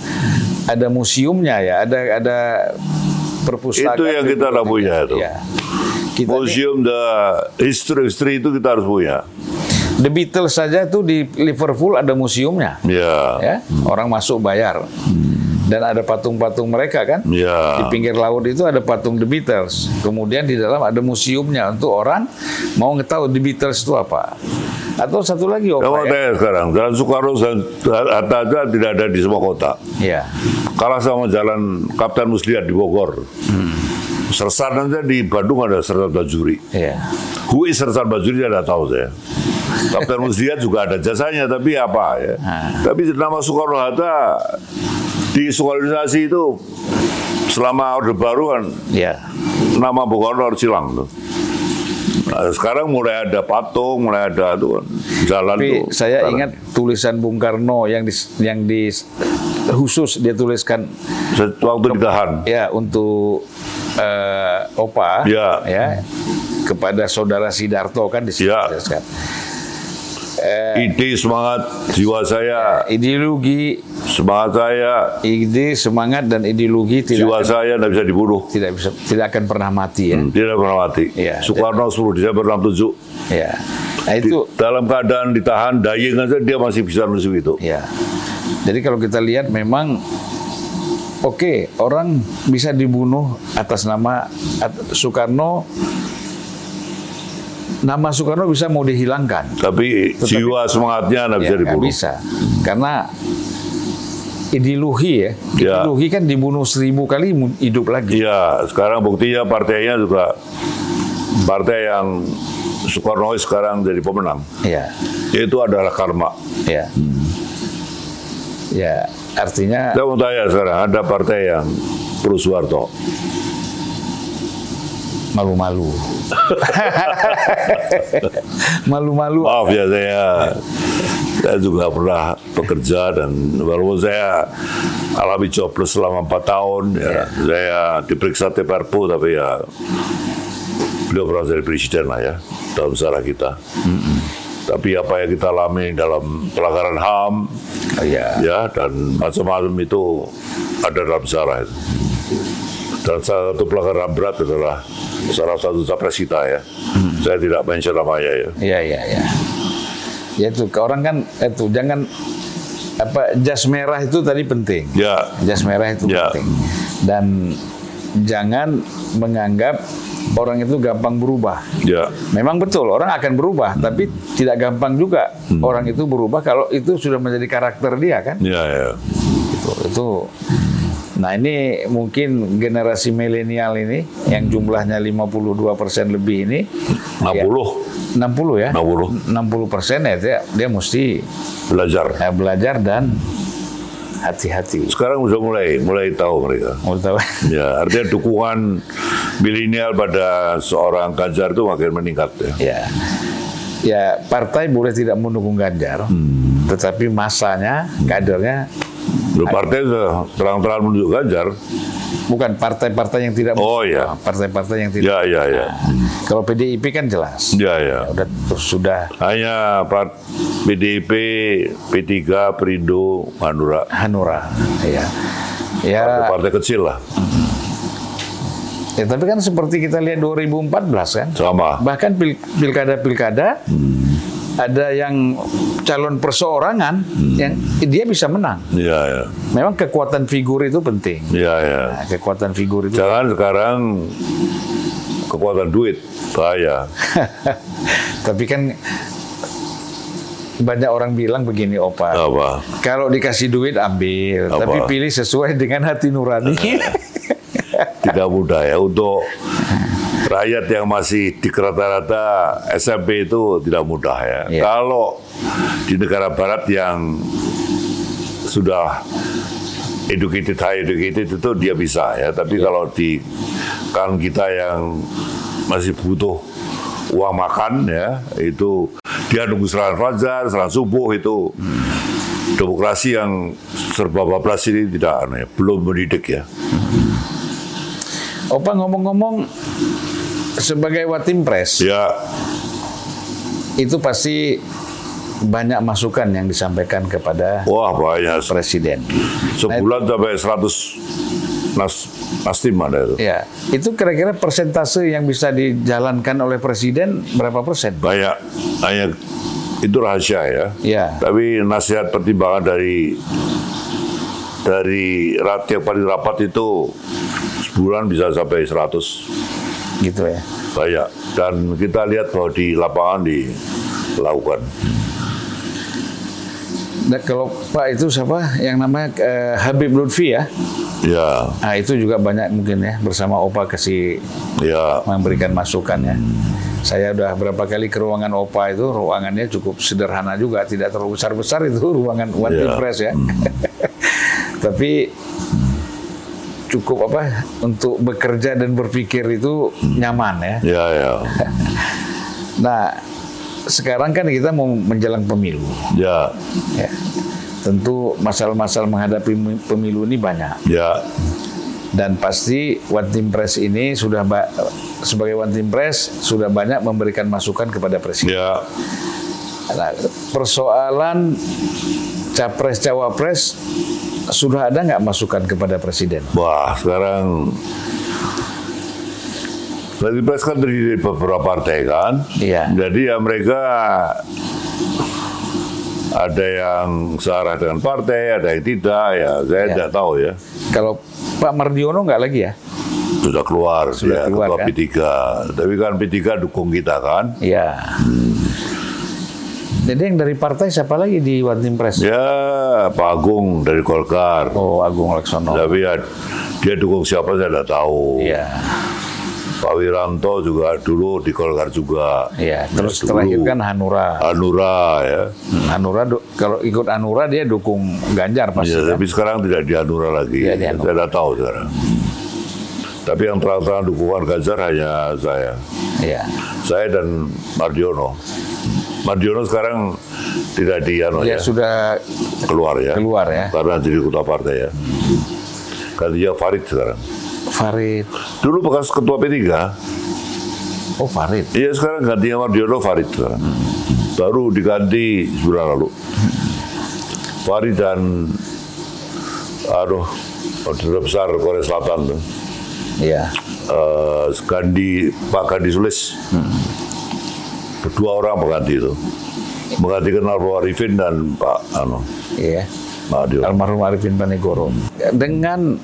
ada museumnya ya, ada ada perpustakaan. Itu yang kita tak punya itu. Ya. Kita nih, Museum the history history itu kita harus punya. The Beatles saja tuh di Liverpool ada museumnya. Ya, Ya, orang masuk bayar. Dan ada patung-patung mereka kan? ya. Di pinggir laut itu ada patung The Beatles. Kemudian di dalam ada museumnya untuk orang mau ngetahui The Beatles itu apa. Atau satu lagi Kamu Opa ya? tanya sekarang, Jalan Soekarno dan Hatta aja tidak ada di semua kota. Ya. Kalah sama Jalan Kapten Muslihat di Bogor. Sersan aja di Bandung ada Sersan Bajuri. Ya. Who is Sersan Bajuri tidak tahu saya. Kapten Muslihat juga ada jasanya, tapi apa ya? Tapi nama Soekarno Hatta di sosialisasi itu selama Orde Baru kan Ya. nama Bung Karno harus hilang tuh. Nah, sekarang mulai ada patung, mulai ada tuh kan, jalan Tapi tuh. saya Sekarang. ingat tulisan Bung Karno yang di, yang di khusus dia tuliskan waktu ditahan. ya untuk eh, Opa Ya. ya kepada saudara Sidarto kan Ya. dijelaskan. Ide semangat jiwa saya, Ideologi, semangat saya, ide, semangat dan ideologi tidak jiwa akan, saya tidak bisa dibunuh. tidak bisa tidak akan pernah mati ya. Hmm, Tidak pernah mati. Iya. Soekarno 10 Desember 67. Ya. Nah Di- itu dalam keadaan ditahan, dayeng aja dia masih bisa nulis itu. ya. Jadi kalau kita lihat memang oke orang bisa dibunuh atas nama at- Soekarno nama Soekarno bisa mau dihilangkan. Tapi, jiwa semangatnya tidak bisa Ya, nggak dibunuh. bisa. Karena ideologi ya. Ya. Ideologi kan dibunuh seribu kali hidup lagi. Iya, sekarang buktinya partainya juga partai yang Soekarno sekarang jadi pemenang. Ya. Itu adalah karma. Ya. Ya, artinya Saya mau tanya sekarang, ada partai yang pro Soeharto. Malu-malu. Malu-malu. Maaf ya saya, saya juga pernah bekerja dan walaupun saya alami jobless selama empat tahun, ya, Ya. saya diperiksa TPRPU tapi ya beliau pernah jadi presiden lah ya dalam sejarah kita. Tapi apa yang kita alami dalam pelanggaran HAM, Oh, iya. ya dan macam-macam itu ada dalam sejarah itu. Dan salah satu pelanggaran berat adalah salah satu capres kita ya. Saya tidak mention namanya ya. Iya, iya, iya. Ya itu ke orang kan itu jangan apa jas merah itu tadi penting. Ya, Jas merah itu Ya. penting. Dan jangan menganggap orang itu gampang berubah. ya, Memang betul orang akan berubah, tapi tidak gampang juga orang itu berubah kalau itu sudah menjadi karakter dia kan. ya, ya. Itu, itu. Nah ini mungkin generasi milenial ini yang jumlahnya 52% lebih ini 60 ya, 60 ya 60 60 persen ya dia, dia mesti belajar. eh, belajar dan hati-hati. Sekarang sudah mulai mulai tahu mereka. Mau tahu? Ya, artinya dukungan milenial pada seorang Ganjar itu makin meningkat ya. ya, ya partai boleh tidak mendukung Ganjar, tetapi masanya, kadernya Loh, partai sudah terang-terangan menunjuk Ganjar. bukan partai-partai yang tidak Oh ya, partai-partai yang tidak. ya, ya, ya, Kalau PDIP kan jelas, ya, ya. udah sudah Hanya part PDIP, P3, Perindo, Hanura. Hanura, ya. Ya, Partai kecil lah, ya, tapi kan seperti kita lihat 2014 kan, sama. bahkan pil- pilkada-pilkada ada yang calon perseorangan yang dia bisa menang. Ya, ya, Memang kekuatan figur itu penting. ya, ya. Nah, kekuatan figur itu. Jangan sekarang kekuatan duit, bahaya. Tapi kan banyak orang bilang begini, Opa. Apa? Kalau dikasih duit ambil, Apa? tapi pilih sesuai dengan hati nurani. Tidak mudah ya untuk rakyat yang masih di rata-rata SMP itu tidak mudah ya. Iya. Kalau di negara barat yang sudah educated high educated itu dia bisa ya. Tapi kalau di kan kita yang masih butuh uang makan ya itu dia nunggu serangan fajar, serangan subuh itu demokrasi yang serba bablas ini tidak aneh, belum mendidik ya. Opa ngomong-ngomong sebagai watim pres Ya, itu pasti banyak masukan yang disampaikan kepada wah banyak. presiden. Sebulan sampai 100 nas nastim ada itu. Ya, itu kira-kira persentase yang bisa dijalankan oleh presiden berapa persen? Banyak, hanya itu rahasia ya. Ya, Tapi nasihat pertimbangan dari dari rat yang paling rapat itu sebulan bisa sampai 100 gitu ya. banyak. Dan kita lihat bahwa di lapangan dilakukan. Nah, kalau Pak itu siapa yang namanya eh, Habib Lutfi ya? Ya, Nah, itu juga banyak mungkin ya bersama Opa kasih ya, memberikan masukan ya. Saya udah berapa kali ke ruangan Opa itu, ruangannya cukup sederhana juga, tidak terlalu besar-besar itu ruangan One Ya. Press ya. Tapi cukup apa untuk bekerja dan berpikir itu nyaman ya. ya, ya, Nah, sekarang kan kita mau menjelang pemilu. ya, Ya. Tentu masalah-masalah menghadapi pemilu ini banyak. ya, dan pasti One Team Press ini sudah ba- sebagai One Team Press sudah banyak memberikan masukan kepada presiden. ya. Nah, persoalan capres cawapres sudah ada nggak masukan kepada presiden? Wah, sekarang Berarti pres kan terdiri dari beberapa partai kan? Iya. Jadi ya mereka ada yang searah dengan partai, ada yang tidak. Ya, saya Iya. tidak tahu ya. Kalau Pak Mardiono nggak lagi ya? Sudah keluar, Sudah ya, keluar, ketua kan? P3. Tapi kan P3 dukung kita kan? Iya. Jadi yang dari partai siapa lagi di One Press? Ya, Pak Agung dari Golkar. Oh, Agung Laksono. Tapi ya, dia dukung siapa saya tidak tahu. Iya. Pak Wiranto juga dulu di Golkar juga. Iya. Terus Ya, dulu. terakhir kan Hanura. Anura ya. Hmm, Hanura kalau ikut Hanura dia dukung Ganjar pasti. Ya, kan? tapi sekarang tidak di Hanura lagi. Tidak di Hanura. Saya tidak tahu sekarang. Tapi yang terang-terangan dukungan Ganjar hanya saya. Iya. Saya dan Mardiono. Mardiono sekarang tidak di Ano Dia ya, sudah keluar ya. keluar ya. Karena jadi ketua partai ya. Gantinya Farid sekarang. Farid. Dulu bekas ketua P3. Oh Farid. Iya sekarang gantinya Mardiono Farid sekarang. Baru diganti sebulan lalu. Farid dan aduh duta besar Korea Selatan tuh. Iya. Eh, Gandhi Pak Gandhi Sulis. Kedua orang pengganti itu. Menggantikan Almarhum Arifin dan Pak ano, Iya. Mardiono. Almarhum Arifin Panegoro. Dengan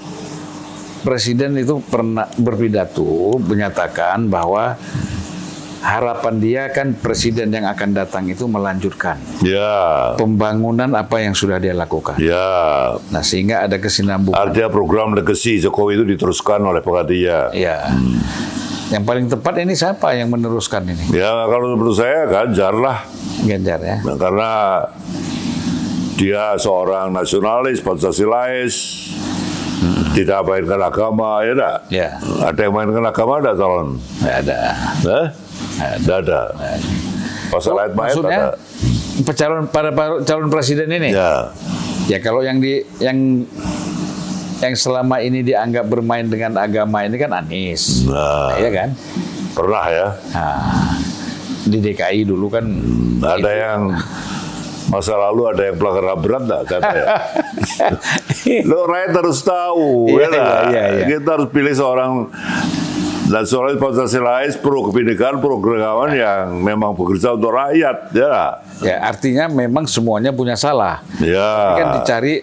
presiden itu pernah berpidato menyatakan bahwa harapan dia kan presiden yang akan datang itu melanjutkan Ya, pembangunan apa yang sudah dia lakukan. ya. Nah, sehingga ada kesinambungan. Artinya program legacy Jokowi itu diteruskan oleh penggantinya. Ya. Yang paling tepat ini siapa yang meneruskan ini? Ya kalau menurut saya Ganjar lah. Ganjar ya. Nah, karena dia seorang nasionalis, Pancasilais, tidak mainkan agama, ya enggak? Ya. Ada yang mainkan agama, ada calon. Nggak ada. Eh? Tidak ada. Pasal lain main Maksudnya ada. pecalon para para calon presiden ini. Ya, Ya kalau yang di yang yang selama ini dianggap bermain dengan agama ini kan Anies. Nah. Iya kan? pernah ya. Nah, di DKI dulu kan Ada yang masa lalu ada yang pelanggaran berat enggak kata ya. Lo rakyat harus tahu, Iya, ya enggak? iya, iya. Kita harus pilih seorang nasionalis Pancasilais pro kebinekaan pro keragaman yang memang bekerja untuk rakyat, ya. ya artinya memang semuanya punya salah. Ya. Tapi kan dicari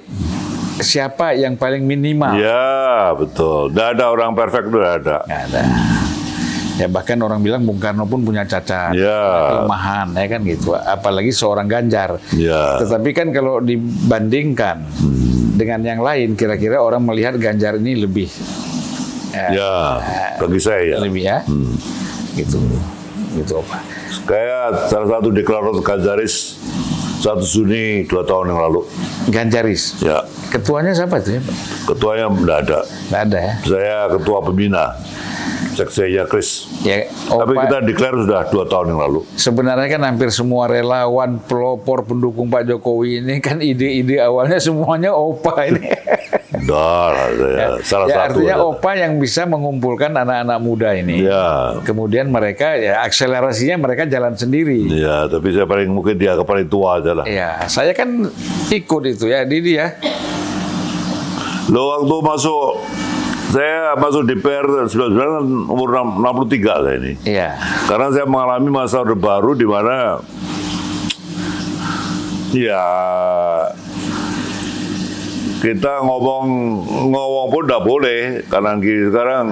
siapa yang paling minimal. Ya, betul. Tidak ada orang perfect, tidak ada. Nggak ada. Ya bahkan orang bilang Bung Karno pun punya cacat, Ya. kelemahan, ya kan gitu. Apalagi seorang Ganjar. Ya. Tetapi kan kalau dibandingkan dengan yang lain, kira-kira orang melihat Ganjar ini lebih, eh, Ya, bagi saya ya. lebih ya, gitu, gitu apa? Kayak salah satu deklarator Ganjaris 1 Juni dua tahun yang lalu. Ganjaris. Ya, Ketuanya siapa itu ya? Pak? ketuanya tidak ada. Nggak ada ya? Saya ketua pembina seksinya Chris. Ya, Tapi Opa- kita declare sudah dua tahun yang lalu. Sebenarnya kan hampir semua relawan, pelopor, pendukung Pak Jokowi ini kan ide-ide awalnya semuanya OPA ini. Dah, lah, saya salah ya, satu. artinya aja. OPA yang bisa mengumpulkan anak-anak muda ini. Ya, Kemudian mereka ya akselerasinya mereka jalan sendiri. ya, tapi saya paling mungkin dia paling tua aja lah. Ya, saya kan ikut itu ya, Didi ya. Lo waktu masuk saya masuk DPR 99 kan umur 63 saya ini. Iya. Karena saya mengalami masa orde baru di mana ya kita ngomong ngomong pun tidak boleh karena ki- sekarang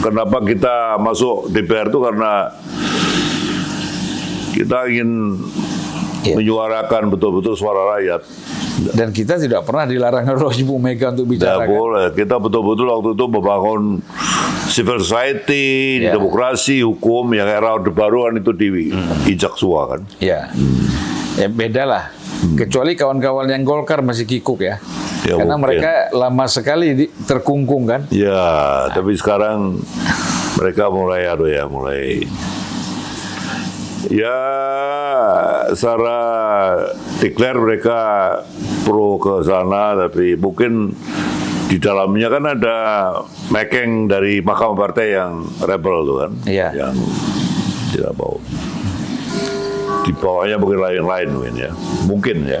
kenapa kita masuk DPR itu karena kita ingin Iya. menyuarakan betul-betul suara rakyat. Dan kita tidak pernah dilarang oleh Ibu Mega untuk Tidak bicara. kan? boleh. Kita betul-betul waktu itu membangun civil society, Ya. demokrasi, hukum yang era orde baru kan itu diinjak semua kan. Ya. Ya beda lah. Kecuali kawan-kawan yang Golkar masih kikuk ya. Ya, Karena mungkin. mereka lama sekali di- terkungkung kan. Ya, tapi sekarang mereka mulai aduh ya, mulai ya secara declare mereka pro ke sana tapi mungkin di dalamnya kan ada mekeng dari mahkamah partai yang rebel tuh kan Iya. yang tidak mau. Di bawahnya mungkin lain-lain mungkin ya. Mungkin ya.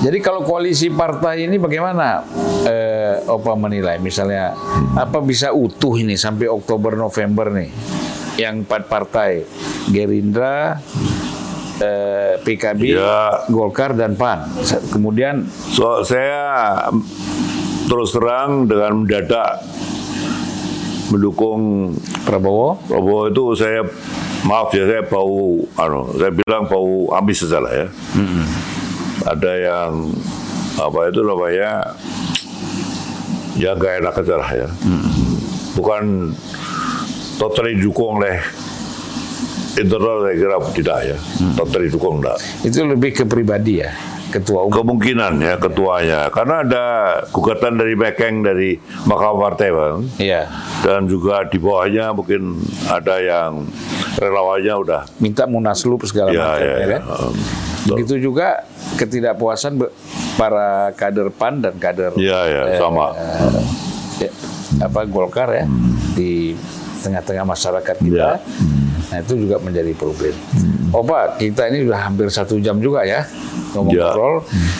Jadi kalau koalisi partai ini bagaimana eh, Opa menilai? Misalnya apa bisa utuh ini sampai Oktober November nih yang empat partai Gerindra, eh, PKB, Ya. Golkar dan PAN. Kemudian So, saya terus terang dengan mendadak mendukung Prabowo, Prabowo itu saya maaf ya saya bau anu saya bilang bau ambis saja lah ya. Ada yang apa itu namanya ya gak enak aja lah ya. Bukan totally didukung oleh internal saya kira tidak ya. Totally didukung enggak. itu lebih ke pribadi ya, ketua umum. Kemungkinan ya ketuanya karena ada gugatan dari Mekeng dari Mahkamah Partai bang Iya, dan juga di bawahnya mungkin ada yang relawannya udah minta munaslup segala ya macam ya, ya ya. kan? Um, Begitu juga ketidakpuasan para kader PAN dan kader ya ya eh, sama ya, apa Golkar ya di tengah-tengah masyarakat kita. Ya. Hmm. Nah itu juga menjadi problem. Opa, kita ini udah hampir satu jam juga ya ngomong Ya. ngobrol.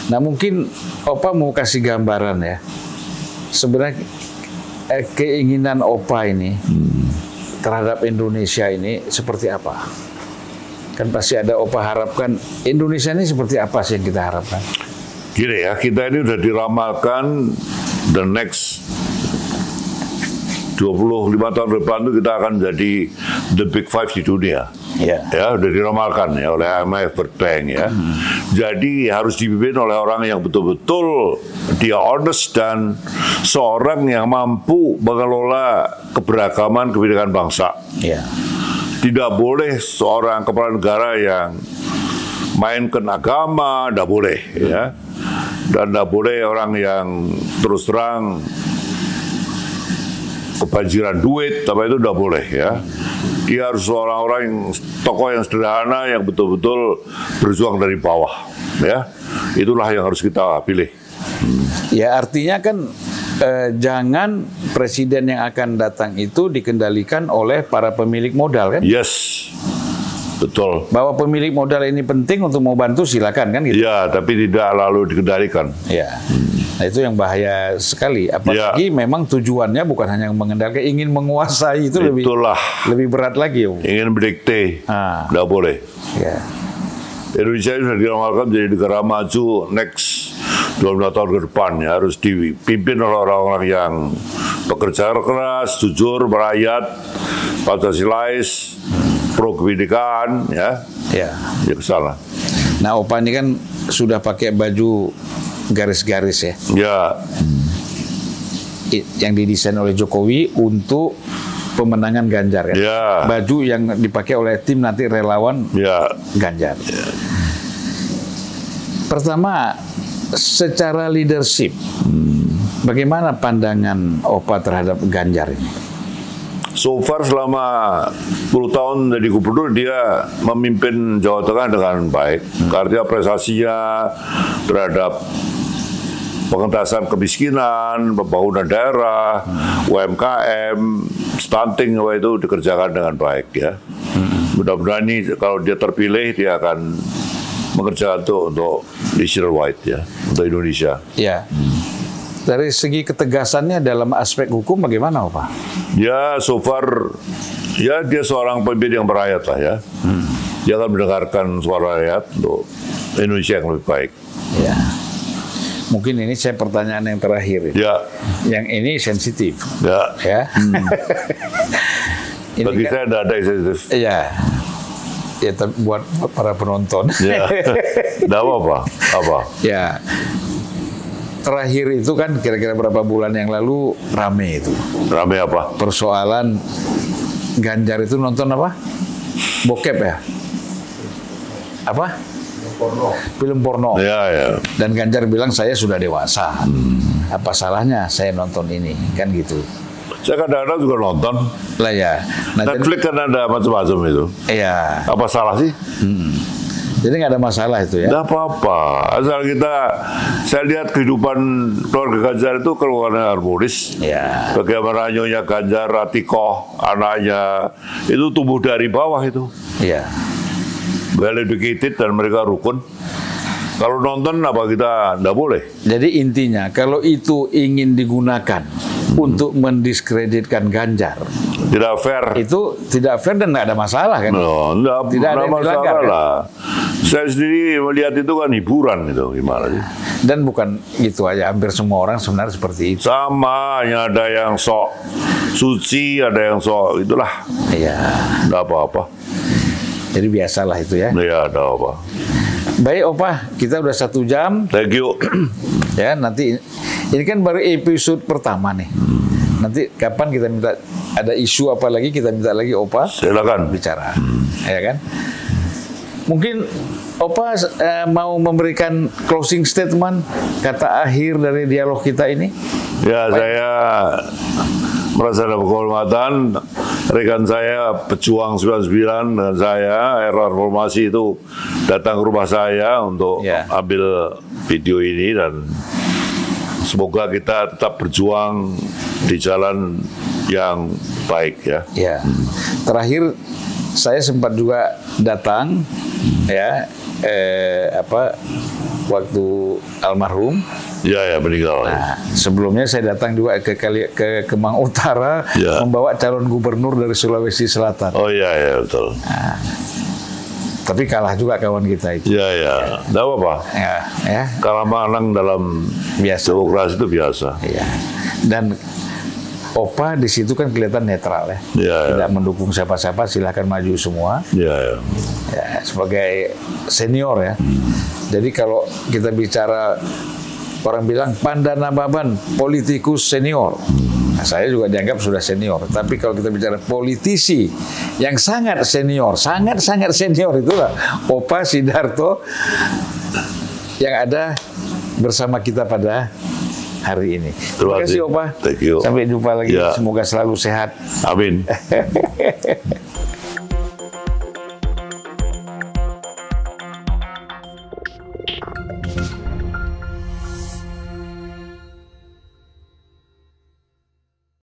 Nah mungkin Opa mau kasih gambaran ya. Sebenarnya eh, keinginan Opa ini terhadap Indonesia ini seperti apa? Kan pasti ada Opa harapkan Indonesia ini seperti apa sih yang kita harapkan? Gini ya, kita ini udah diramalkan the next 25 tahun depan itu kita akan jadi the big five di dunia. Ya. Ya, udah diramalkan ya oleh IMF World Bank ya. Jadi harus dipimpin oleh orang yang betul-betul dia honest dan seorang yang mampu mengelola keberagaman kebinekaan bangsa. Ya. Tidak boleh seorang kepala negara yang mainkan agama, tidak boleh ya. Dan tidak boleh orang yang terus terang kebanjiran duit, tapi itu tidak boleh ya. Dia harus orang-orang yang tokoh yang sederhana yang betul-betul berjuang dari bawah ya. Itulah yang harus kita pilih. Ya artinya kan eh, jangan presiden yang akan datang itu dikendalikan oleh para pemilik modal kan? Yes, betul. Bahwa pemilik modal ini penting untuk mau bantu silakan kan gitu. Ya, tapi tidak lalu dikendalikan. Ya. Nah itu yang bahaya sekali. Apalagi memang tujuannya bukan hanya mengendalikan, ingin menguasai itu lebih Itulah lebih berat lagi. Om. ingin berdikte, Ah. boleh. Ya. Indonesia ini sudah diramalkan menjadi negara maju next 25 tahun ke depan ya, harus dipimpin oleh orang-orang yang bekerja keras, jujur, merayat, Pancasilais, pro kebinekaan ya, Ya. ya ke sana. Nah Opa ini kan sudah pakai baju garis-garis ya, Ya, yang didesain oleh Jokowi untuk pemenangan Ganjar ya. ya, Baju yang dipakai oleh tim nanti relawan ya. Ganjar. Pertama, secara leadership, bagaimana pandangan Opa terhadap Ganjar ini? So far selama 10 tahun jadi gubernur dia memimpin Jawa Tengah dengan baik. Artinya prestasinya terhadap pengentasan kemiskinan, pembangunan daerah, UMKM, stunting itu dikerjakan dengan baik ya. Mudah-mudahan ini kalau dia terpilih dia akan mengerjakan itu untuk nationwide ya, untuk Indonesia. Ya. Dari segi ketegasannya dalam aspek hukum bagaimana, Opa? Ya, so far ya dia seorang pemimpin yang berayat lah ya. Dia akan mendengarkan suara rakyat untuk Indonesia yang lebih baik. Ya. Mungkin ini saya pertanyaan yang terakhir. Ya, Yang ini sensitif, ya. ya. ini Bagi kan- saya tidak ada sensitif. Iya. Ya, buat buat para penonton. Ya, tidak apa-apa. Apa? ya. Terakhir itu kan kira-kira berapa bulan yang lalu rame itu. Rame apa? Persoalan Ganjar itu nonton apa? Bokep ya? Apa? Film porno. Ya, ya. Dan Ganjar bilang saya sudah dewasa. Apa salahnya saya nonton ini? Kan gitu. Saya kadang-kadang juga nonton. Lah ya. Nah, jadi, Netflix kan ada macam-macam itu. iya. Apa salah sih? Jadi nggak ada masalah itu ya. Tidak apa-apa. Asal kita, saya lihat kehidupan keluarga Ganjar itu keluarga harmonis. Ya. Bagaimana nyonya Ganjar, Ratikoh, anaknya, itu tumbuh dari bawah itu. Iya. well educated dan mereka rukun. Kalau nonton apa kita nggak boleh? Jadi intinya kalau itu ingin digunakan untuk mendiskreditkan Ganjar, Tidak fair. itu tidak fair dan nggak ada masalah kan? No, enggak, Tidak ada masalah dilanggar, kan? lah. Saya sendiri melihat itu kan hiburan itu gimana sih? Dan bukan gitu aja, hampir semua orang sebenarnya seperti itu. Sama, hanya ada yang sok suci, ada yang sok itulah. Iya. Enggak apa-apa. Jadi biasalah itu ya. Ya, ada apa. Baik Opa, kita udah satu jam. Thank you. ya nanti ini kan baru episode pertama nih. Nanti kapan kita minta ada isu apa lagi kita minta lagi Opa Silakan. bicara, ya kan? Mungkin Opa eh, mau memberikan closing statement kata akhir dari dialog kita ini. Ya, saya merasa ada kehormatan rekan saya pejuang 99 dengan saya era reformasi itu datang ke rumah saya untuk Ya. ambil video ini dan semoga kita tetap berjuang di jalan yang baik ya. Ya. Terakhir saya sempat juga datang ya eh, apa waktu almarhum. Ya ya meninggal. Nah, sebelumnya saya datang juga ke Kali, ke Kemang Utara Ya. membawa calon gubernur dari Sulawesi Selatan. Oh iya ya betul. Tapi kalah juga kawan kita itu. Ya ya. Tidak apa-apa. Ya, ya, Kalah menang dalam Biasa. demokrasi itu biasa. ya. Dan Opa di situ kan kelihatan netral ya. Ya, ya. Tidak mendukung siapa-siapa, silahkan maju semua. Ya ya. ya, sebagai senior ya. Jadi kalau kita bicara orang bilang Pandana Baban politikus senior. Nah, saya juga dianggap sudah senior. Tapi kalau kita bicara politisi yang sangat senior, sangat sangat senior itulah Opa Sidarto yang ada bersama kita pada hari ini. Terima kasih. Opa. Thank you. Sampai jumpa lagi. Ya. Semoga selalu sehat. Amin.